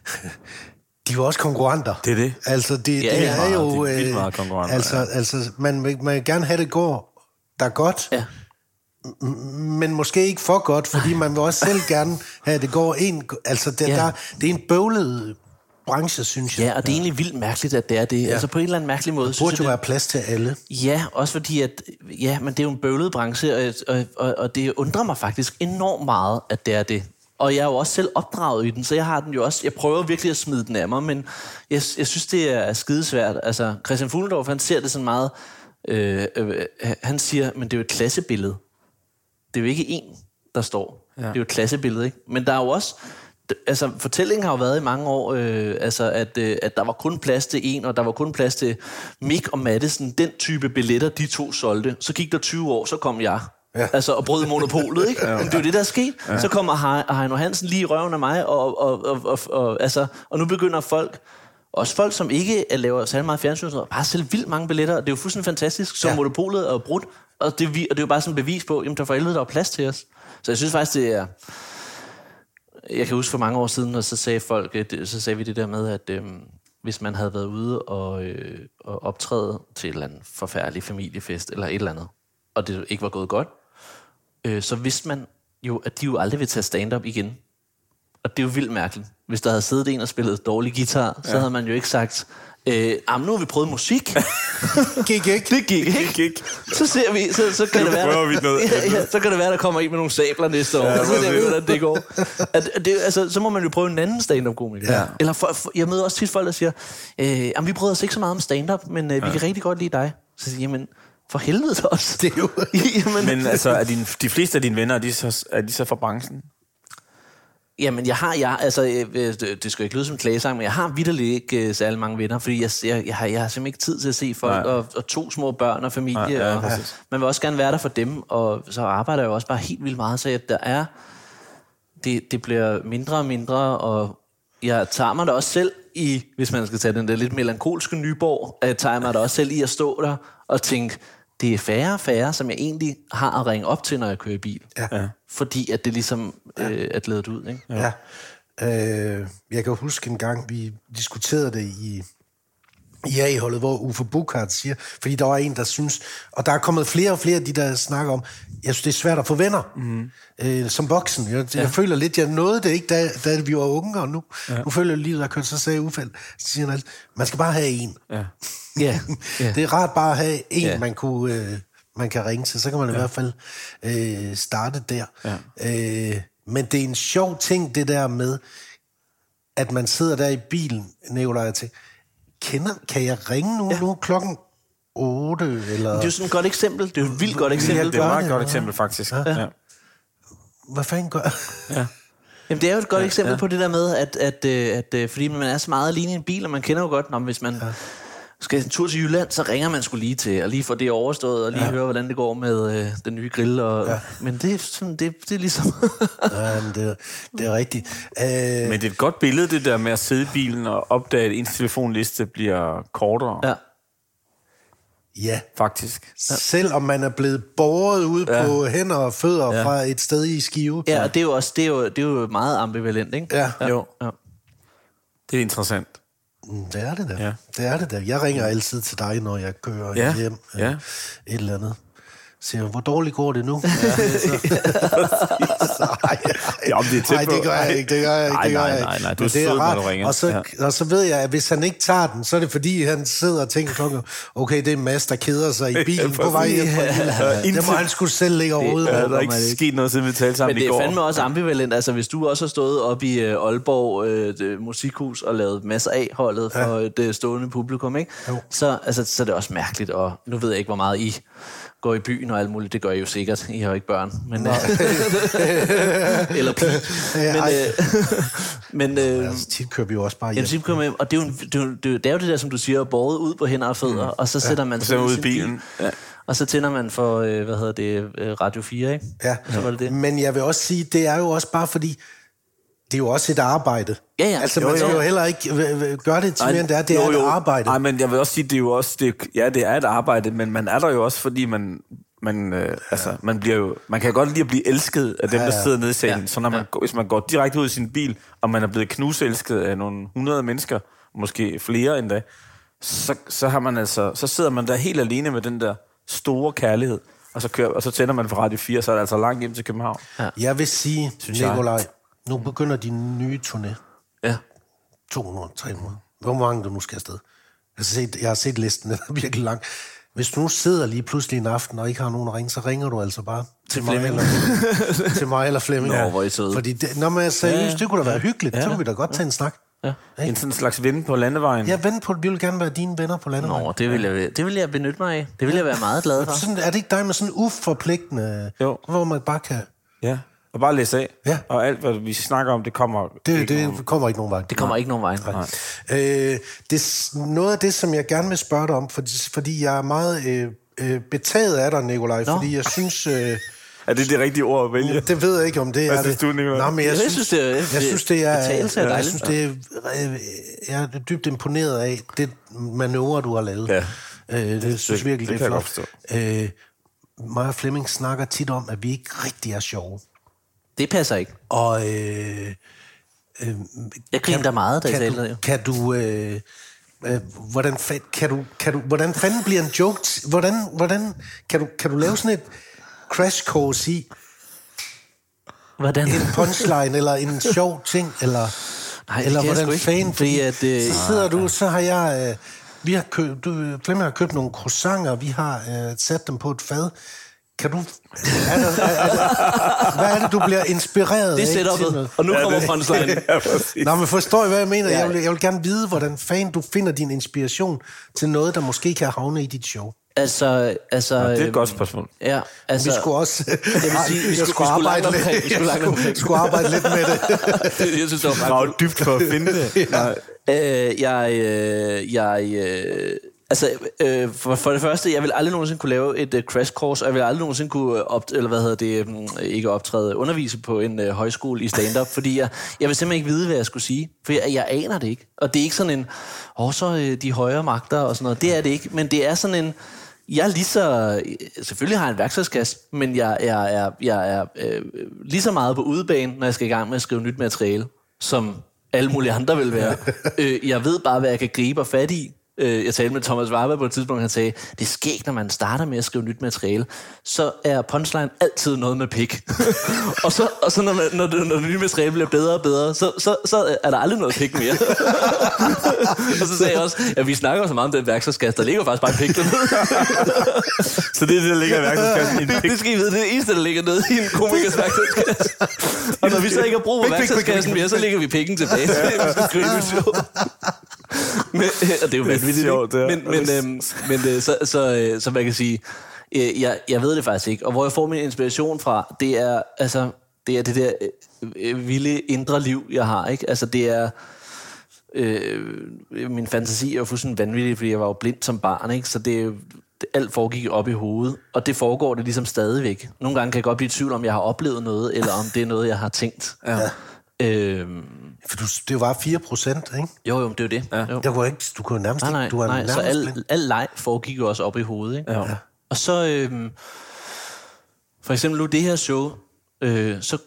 De er jo også konkurrenter.
Det er det.
Altså, det,
Ja,
det er
Meget,
jo...
de er vildt
øh,
meget konkurrenter,
Altså,
ja.
altså man, vil, man vil gerne have, det går der godt,
Ja.
men måske ikke for godt, fordi man vil også selv gerne have, at det går en... Altså, det,
Ja.
der, det er en bøvlet branche, synes jeg.
Ja, og det er egentlig vildt mærkeligt, at det er det. Ja. Altså på en eller anden mærkelig måde.
Der
synes
burde jo
jeg,
være plads til alle.
det, ja, også fordi, at ja, men det er jo en bøvlet branche, og, og, og, og det undrer mig faktisk enormt meget, at det er det. Og jeg er jo også selv opdraget i den, så jeg har den jo også... Jeg prøver virkelig at smide den af mig, men jeg, jeg synes, det er skidesvært. Altså, Christian Fuglendorf, han ser det sådan meget... Øh, øh, han siger, men det er jo et klassebillede. Det er jo ikke en, der står. Ja. Det er jo et klassebillede, ikke? Men der er jo også... Altså, fortællingen har jo været i mange år, øh, altså, at, øh, at der var kun plads til en, og der var kun plads til Mick og Madison, den type billetter, de to solgte. Så gik der 20 år, så kom jeg. Ja. Altså, og brød monopolet, ikke? ja. Men det er jo det, der er sket. Ja. Så kommer Hei- Heino Hansen lige i røven af mig, og, og, og, og, og, altså, og nu begynder folk, også folk, som ikke laver særlig meget fjernsyn, og bare sælge vildt mange billetter. Det er jo fuldstændig fantastisk, som ja.
Ja.
monopolet er brudt. Og det, og det er jo bare sådan et bevis på, jamen der for helvede, der er plads til os. Så jeg synes faktisk, det er... Jeg kan huske for mange år siden, og så sagde folk, øh, så sagde vi det der med, at øhm, hvis man havde været ude og, øh, og optræde til et eller andet forfærdelig familiefest, eller et eller andet, og det ikke var gået godt, øh, så vidste man jo, at de jo aldrig vil tage stand-up igen. Og det er jo vildt mærkeligt. Hvis der havde siddet en og spillet dårlig guitar, så havde man jo ikke sagt, øh, "Jamen, nu har vi prøvet musik.
Gik ikke.
det gik ikke.
Gik ikke.
Så ser vi, så, så kan det være,
prøver vi
der,
noget
ja, ja, så kan det være, der kommer en med nogle sabler næste år, ja, så ser vi, hvordan det går. At, at det, altså, så må man jo prøve en anden stand-up-komiker.
Ja.
Eller for, for, jeg møder også tit folk, der siger, øh, jamen, vi bryder os ikke så meget om stand-up, men øh, vi kan rigtig godt lide dig. Så siger jeg, jamen, for helvede også.
Det er jo...
jamen,
Men altså, er din, de fleste af dine venner, er de så, er de så fra branchen?
Jamen, jeg har, jeg, altså, øh, øh, det skal ikke lyde som klagesang, men jeg har vidderligt ikke øh, særlig mange venner, fordi jeg, jeg, jeg, har, jeg har simpelthen ikke tid til at se folk, og, og to små børn og familie,
Nej, ja,
og man vil også gerne være der for dem, og så arbejder jeg jo også bare helt vildt meget, så jeg, der er, det, det bliver mindre og mindre, og jeg tager mig da også selv i, hvis man skal tage den der lidt melankolske Nyborg, jeg tager mig da også selv i at stå der og tænke, det er færre og færre, som jeg egentlig har at ringe op til, når jeg kører i bil.
Ja.
Ja.
Fordi at det ligesom øh, er glædet ud. Ikke?
Ja. Øh, jeg kan huske en gang, vi diskuterede det i, i A-holdet, hvor Uffe Bukhardt siger, fordi der var en, der synes, og der er kommet flere og flere af de, der snakker om, jeg synes, det er svært at få venner mm. øh, som voksen. Jeg, ja. jeg føler lidt, jeg nåede det ikke, da, da vi var unge, og nu, ja. nu føler jeg, at livet er kørt, så sagde Uffe, så siger han altid, man skal bare have en.
Ja.
Ja. ja.
Det er rart bare at have en,
Ja.
ja. man, kunne, øh, man kan ringe til. Så kan man i hvert fald øh, starte der. Ja. Øh, men det er en sjov ting, det der med, at man sidder der i bilen, Nicolaj, og tænker, kender, kan jeg ringe nu? Ja. Nu er klokken 8, eller...
Det er jo sådan et godt eksempel. Det er jo et vildt godt eksempel.
Det er et meget godt
ja.
eksempel, faktisk. Ja. Ja.
Hvad fanden gør
Jamen, det er jo et godt ja, eksempel ja. på det der med, at, at, øh, at, at fordi man er så meget alene i en bil, og man kender jo godt, når hvis man ja. Skal en tur til Jylland, så ringer man skulle lige til, og lige få det overstået, og lige ja. høre, hvordan det går med øh, den nye grill. Og, ja. Men det er, sådan, det, det er ligesom...
Ja, men det, det er rigtigt. Øh,
Men det er et godt billede, det der med at sidde i bilen og opdage, at ens telefonliste bliver kortere, ja.
ja.
ja,
faktisk.
selvom man er blevet båret ud ja. på hænder og fødder ja. fra et sted i Skive.
ja, og det er jo også det er jo, det er jo meget ambivalent, ikke?
Ja.
Jo,
Ja.
det er interessant.
Mm, Det er det da.
Ja.
Det er det da. Jeg ringer altid til dig, når jeg kører
Ja.
ja. hjem. øh,
Ja.
Et eller andet. Siger, hvor dårligt går det nu? Ja, så, så, ej,
Ja, om det er på.
det gør jeg ikke. Det gør jeg ikke.
Nej,
det
nej, nej, nej, du er
det
sød, når
rart.
du ringer.
Og så,
Ja.
og så ved jeg, at hvis han ikke tager den, så er det fordi, han sidder og tænker klokken, okay, det er Mads, der keder sig i bilen på vej hjem. Ja. Det må han skulle selv ligge overhovedet.
Ja, der er
over.
ikke sket noget, siden vi talte sammen
Men det
i
er
går.
fandme også ambivalent. Altså, hvis du også har stået op i uh, Aalborg uh, det, Musikhus og lavet masser af holdet for et uh, stående publikum, ikke?
Jo.
Så, altså, så er det også mærkeligt. Og nu ved jeg ikke, hvor meget I går i byen og alt muligt. Det gør I jo sikkert. I har jo ikke børn. Men, uh, eller pige.
Ja,
Men, uh, men uh,
Altså, tit kører vi jo også bare hjem.
så kommer hjem, og det er, jo, en- det, er jo, det, er jo, det er jo det der, som du siger, båret ud på hænder og fødder, mm. og så sætter man
Så
sig
er
i
bilen. Ja.
og så tænder man for, øh, hvad hedder det, øh, Radio 4, ikke?
Ja.
Så var det det.
Men jeg vil også sige, det er jo også bare fordi, det er jo også et arbejde.
Ja, ja.
Altså,
Jo,
man skal
jo.
jo heller ikke øh, øh, gøre det til mere end det er. Det er et arbejde.
Nej, men jeg vil også sige, det er jo også, det, ja, det er et arbejde, men man er der jo også, fordi man, man, øh, altså, man bliver jo, man kan godt lide at blive elsket af dem,
Ja,
der
ja.
sidder nede i salen.
Ja.
Så når man,
Ja.
hvis man går direkte ud i sin bil, og man er blevet knuselsket af nogle hundrede mennesker, måske flere endda, så, så, har man altså, så sidder man der helt alene med den der store kærlighed, og så, kører, og så tænder man for Radio 4, så er det altså langt hjem til København.
Ja.
Jeg vil sige,
Synes jeg.
Nu begynder din nye turné.
Ja.
200, 300. Hvor mange du nu skal afsted. Jeg har set, jeg har set listen, den er virkelig lang. Hvis du nu sidder lige pludselig en aften og ikke har nogen at ringe, så ringer du altså bare til, mig
Flemming.
eller, til mig eller Flemming.
Nå, hvor I søde.
Fordi det, når man er seriøst,
Ja.
det kunne da være hyggeligt. Så kunne vi da godt tage en snak.
Ja.
En sådan slags ven på landevejen.
Jeg ven på, vi vil gerne være dine venner på landet.
Nå, det vil, jeg, det vil jeg benytte mig af. Det vil jeg være meget glad for.
Sådan, er det ikke dig med sådan en uforpligtende,
Jo.
hvor man bare kan...
Ja, og bare læse af.
Ja.
Og alt, hvad vi snakker om, det kommer...
Det,
ikke
det
nogen-
kommer ikke nogen vej.
Det kommer ikke nogen vej. Nej.
Øh, det, er noget af det, som jeg gerne vil spørge dig om, fordi, fordi jeg er meget øh, øh, betaget af dig, Nikolaj,
Nå.
fordi jeg synes... Øh,
Er det det rigtige ord at vælge?
det ved jeg ikke, om det
Hvad
er
synes
det.
du?
Nå, men jeg,
Jeg
synes,
det er-
jeg synes, det er...
er
jeg
dejligt.
synes, det er... Jeg er dybt imponeret af det manøvre, du har lavet.
Ja.
Øh, det synes
det
virkelig,
kan
det er
jeg
flot. Øh, og Flemming snakker tit om, at vi ikke rigtig er sjove.
Det passer ikke.
Og... Øh, øh,
Jeg griner da meget, da jeg
kan
talte
du,
det.
kan du, øh, øh, hvordan, kan du, kan du, hvordan fanden bliver en joke, hvordan, hvordan, kan du, kan du lave sådan et crash course i
Hvordan?
en punchline, eller en sjov ting, eller,
Nej,
eller
kan jeg
hvordan fanden,
fordi at, øh,
så sidder du, så har jeg, øh, vi har købt, du, Flemming har købt nogle croissanter, vi har øh, sat dem på et fad, kan du, er der, er, er der, hvad er det, du bliver inspireret
Det er
af til
setupet.
noget?
Og nu kommer punchline.
ja.
Nå, men forstår I, hvad jeg mener?
Ja.
Jeg, vil, jeg vil gerne vide, hvordan fanden du finder din inspiration til noget, der måske kan havne i dit show.
Altså, altså...
Det er et godt spørgsmål.
Ja, altså...
Vi skulle også
vil sige, vi
jeg
skulle- skulle
arbejde,
omkring,
lidt,
vi skulle
jeg
langt omkring.
skulle arbejde lidt med det.
jeg synes, det var
dybt for at finde det. Nej.
Øh, jeg, øh, jeg, øh, altså, øh, for, for det første, jeg vil aldrig nogensinde kunne lave et øh, crash course, og jeg vil aldrig nogensinde kunne øh, op, eller hvad hedder det, mm, ikke optræde, undervise på en øh, højskole i stand-up, fordi jeg, jeg vil simpelthen ikke vide, hvad jeg skulle sige, for jeg, jeg aner det ikke. Og det er ikke sådan en, åh, så øh, de højere magter og sådan noget, det er det ikke, men det er sådan en, jeg er lige så... Selvfølgelig har jeg en værktøjskasse, men jeg, jeg, jeg, jeg er øh, lige så meget på udebane, når jeg skal i gang med at skrive nyt materiale, som alle mulige andre vil være. øh, jeg ved bare, hvad jeg kan gribe og fat i. Øh, jeg talte med Thomas Warberg på et tidspunkt, han sagde, det er skægt, når man starter med at skrive nyt materiale, så er punchline altid noget med pik. og så, og så når, man, når, det, når det nye materiale bliver bedre og bedre, så, så, så er der aldrig noget pik mere. og så sagde jeg også, at vi snakker så meget om den værktøjskasse, der ligger faktisk bare en pik dernede.
Så det er det, der ligger i værktøjskassen en
det,
pik.
det skal I vide, det er det eneste, der ligger nede i en komikers værktøjskasse. Og når vi så ikke har brug for værktøjskassen mere, så lægger vi pikken tilbage til, at vi skal skrive et show. Men, øh, og det er jo vanvittigt,
sjovt, er.
Men, men, øhm, men øh, så, så, øh, så man kan sige, øh, jeg, jeg ved det faktisk ikke. Og hvor jeg får min inspiration fra, det er, altså, det, er det der øh, øh, vilde indre liv, jeg har. Ikke? Altså, det er... Øh, min fantasi er jo fuldstændig vanvittig, fordi jeg var jo blind som barn, ikke? så det det, alt foregik op i hovedet, og det foregår det ligesom stadigvæk. Nogle gange kan jeg godt blive i tvivl om, jeg har oplevet noget, eller om det er noget, jeg har tænkt. Ja. Øhm,
For du, det var 4 procent, ikke?
jo, jo, det er jo det. Ja. Jo.
Der kunne ikke, du kunne nærmest
Nej, nej,
ikke... Du var
nej.
nærmest
Så al,
blind.
al leg foregik jo også op i hovedet. Ikke? Ja. Og så, øhm, for eksempel nu det her show, øh, så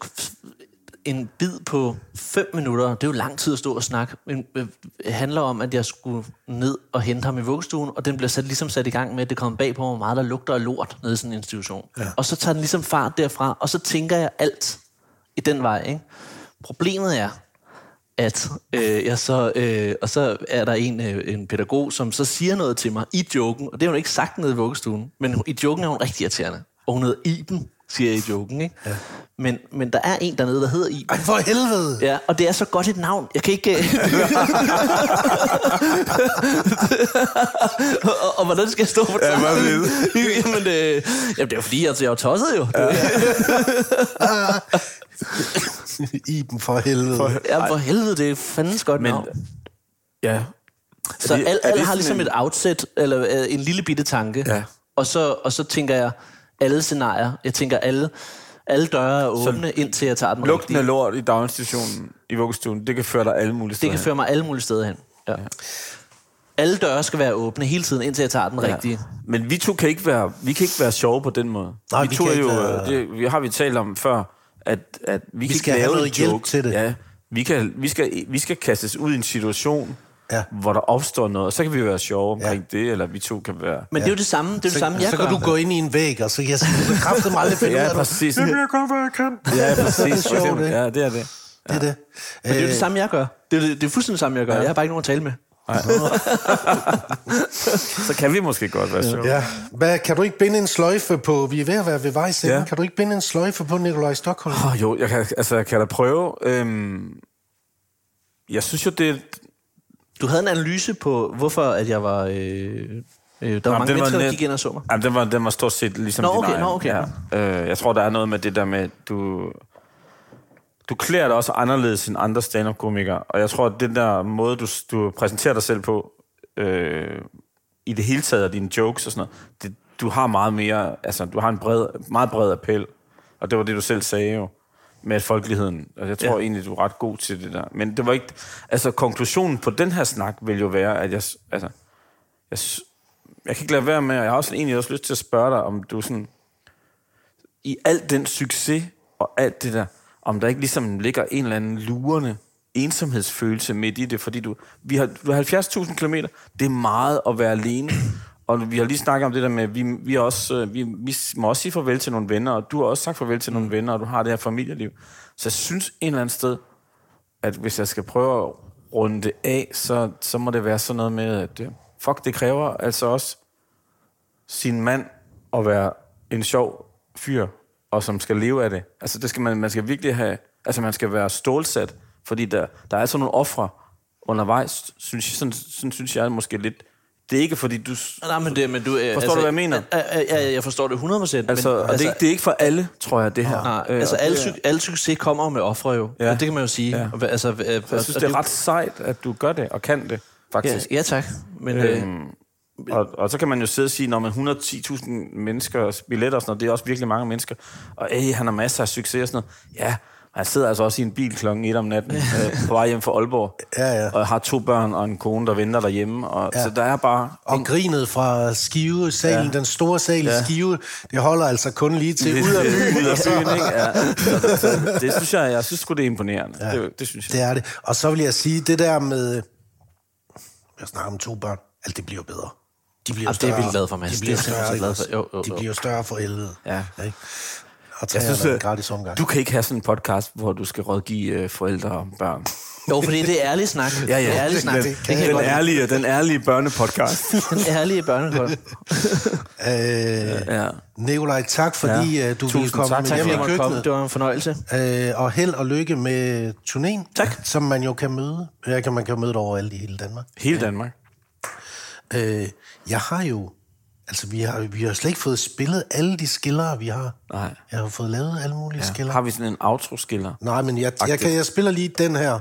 en bid på 5 minutter, det er jo lang tid at stå og snakke, men øh, handler om, at jeg skulle ned og hente ham i vuggestuen, og den bliver sat, ligesom sat i gang med, at det kommer bag på, hvor meget der lugter af lort nede i sådan en institution. Ja. Og så tager den ligesom fart derfra, og så tænker jeg alt i den vej. Ikke? Problemet er, at øh, jeg så, øh, og så er der en, øh, en pædagog, som så siger noget til mig i joken, og det har hun ikke sagt nede i vuggestuen, men i joken er hun rigtig irriterende. Og hun hedder Iben, siger jeg i joken, ikke? Ja. Men, men der er en dernede, der hedder Iben.
Ej, for helvede!
Ja, og det er så godt et navn. Jeg kan ikke... øh, og, og, hvordan skal jeg stå på det?
Ja, hvad du?
jamen, øh, jamen, det er jo fordi, altså, jeg er tosset jo. Ja.
Iben, for helvede. For...
ja, for helvede, det er fandens godt
Men,
navn.
ja.
Så
det
har ligesom
en-
et outset, eller øh, en lille bitte tanke.
Ja.
Og, så, og så tænker jeg, alle scenarier, jeg tænker, alle, alle døre er åbne, indtil jeg tager den
Lugten af lort i daginstitutionen i vuggestuen, det kan føre dig alle mulige
Det
steder.
kan føre mig alle mulige steder hen. Ja. Alle døre skal være åbne hele tiden, indtil jeg tager den
Ja.
rigtige.
Men vi to kan ikke være, vi kan ikke være sjove på den måde.
Nej,
vi,
vi
to
kan
er
ikke
jo,
være-
det, vi har vi talt om før, at, at vi, kan
skal
ikke
have
lave
noget
en
hjælp
joke.
til det.
Ja, vi, kan, vi, skal, vi skal kastes ud i en situation,
Ja.
hvor der opstår noget, og så kan vi være sjove omkring det, eller vi to kan være...
Men det er jo det samme, det er jo det samme, jeg
så
gør.
kan du gå ind i en væg, og så kan jeg sige, du bekræfter mig aldrig finde ud
Ja,
af det.
præcis.
Det bliver godt, hvad jeg kan.
Ja, præcis.
Det er sjovt, ikke?
Ja, det er det.
Det er det.
Men det er jo det samme, jeg gør. Det er, det, det er fuldstændig det samme, jeg gør. Jeg har bare ikke nogen at tale med.
Så kan vi måske godt være sjove.
Ja. Hvad, kan du ikke binde en sløjfe på, vi er ved at være ved vejs
Ja.
kan du ikke binde en sløjfe på Nikolaj Stockholm?
Oh, jo, jeg kan, altså, jeg kan da prøve. Øhm, jeg synes jo, det,
Du havde en analyse på, hvorfor at jeg var... Øh, øh, der var mange
den var
mennesker, der gik ind og så mig.
Jamen, den var, den var stort set ligesom
Nå,
din
okay,
egen.
nå, okay.
Ja. Øh, jeg tror, der er noget med det der med, du, du klæder dig også anderledes end andre stand-up-komikere. Og jeg tror, at den der måde, du, du præsenterer dig selv på, øh, i det hele taget, og dine jokes og sådan noget, det, du har meget mere, altså, du har en bred, meget bred appel. Og det var det, du selv sagde jo, med folkeligheden. Og jeg tror ja. Egentlig, du er ret god til det der. Men det var ikke... Altså, konklusionen på den her snak vil jo være, at jeg... Altså, jeg, jeg kan ikke lade være med, og jeg har også egentlig også lyst til at spørge dig, om du sådan... I al den succes og alt det der, om der ikke ligesom ligger en eller anden lurende ensomhedsfølelse midt i det, fordi du, vi har, du har 70.000 km, det er meget at være alene, og vi har lige snakket om det der med, vi, vi, også, øh, vi, vi må også sige farvel til nogle venner, og du har også sagt farvel til nogle venner, og du har det her familieliv. Så jeg synes en eller anden sted, at hvis jeg skal prøve at runde det af, så, så må det være sådan noget med, at øh, fuck, det kræver altså også sin mand at være en sjov fyr, og som skal leve af det. Altså, det skal man, man skal virkelig have, altså man skal være stålsat, fordi der, der er altså nogle ofre undervejs, synes, sådan, sådan synes jeg måske lidt. Det er ikke fordi, du...
Nej, men det, men du, øh,
Forstår du, hvad jeg mener?
Ja, jeg forstår det 100%.
Altså,
men,
og det, er ikke, det er ikke for alle, tror jeg, det her.
Nej,
Øh,
altså
og
al,
det er-
su- al succes kommer med ofre jo.
Ja.
Det kan man jo sige.
Ja.
Altså, øh,
Jeg synes, det er ret sejt, at du gør det, og kan det, faktisk.
Ja, ja tak. Men, øh,
Øhm, og, og så kan man jo sidde og sige, når man 110.000 mennesker billetter og sådan noget, det er også virkelig mange mennesker, og øh, han har masser af succes og sådan noget. Ja, Og jeg sidder altså også i en bil klokken 1 om natten øh, på vej hjem fra Aalborg.
Ja, ja.
Og jeg har to børn og en kone, der venter derhjemme. Og,
Ja.
Så der er bare...
Og grinet fra Skive, salen, ja. den store sal i
Ja.
Skive, det holder altså kun lige til ud af byen.
ud af byen, ikke? Ja. Så, så, det synes jeg, jeg synes sgu, det er imponerende. Ja. Det, det synes jeg.
Det er det. Og så vil jeg sige, det der med... Jeg snakker om to børn. Alt det bliver jo bedre. De bliver
Jamen, det er
større.
vi glade for, Mads.
De bliver
Det er
større,
så glad
ikke
for.
også?
Jo, jo,
De
jo.
bliver større for helvede.
Ja.
Ikke? Og
Jeg
træerne
synes,
er en
øh,
gratis omgang.
Du kan ikke have sådan en podcast, hvor du skal rådgive øh, forældre om børn.
Jo, fordi det er ærlig snak.
Ja, ja.
Det er ærlig snak.
Den,
Det kan jeg
den,
lide.
ærlige, den ærlige børnepodcast.
Den ærlige børnekort.
Øh,
ja.
Nikolaj, tak fordi
Ja.
ja. du
Tusind
ville komme
tak. Tak,
hjem
Jeg
i
måtte komme.
køkkenet.
Det var en fornøjelse.
Øh, og held og lykke med turnéen,
Tak.
som man jo kan møde. Ja, kan man kan møde det overalt i hele Danmark.
Hele Danmark.
Øh, jeg har jo... Altså, vi har, vi har slet ikke fået spillet alle de skillere, vi har.
Nej.
Jeg har fået lavet alle mulige ja.
Ja.
skiller.
Har vi sådan en outro-skiller?
Nej, men jeg, jeg, kan, jeg spiller lige den her.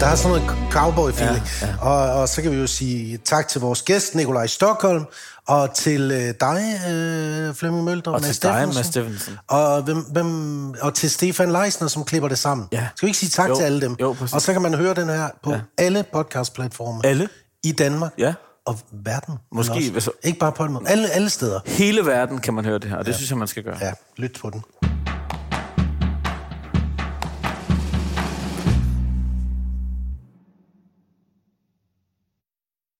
Der er sådan noget cowboy-feeling. Ja, ja. Og, og så kan vi jo sige tak til vores gæst, Nikolaj Stockholm, og til øh, dig, øh, Flemming Møldrup.
Og
Mads
til dig. Mads Steffensen.
Og, hvem, hvem, og til Stefan Leisner, som klipper det sammen.
Ja.
Skal vi ikke sige tak
Jo,
til alle dem?
jo, præcis.
og så kan man høre den her på ja. alle podcast-platformer.
Alle?
I Danmark.
Ja.
Og verden.
Måske,
Også.
hvis-
Ikke bare på en måde. Alle, alle steder.
Hele verden kan man høre det her, og det ja. synes jeg, man skal gøre.
Ja, lyt på den.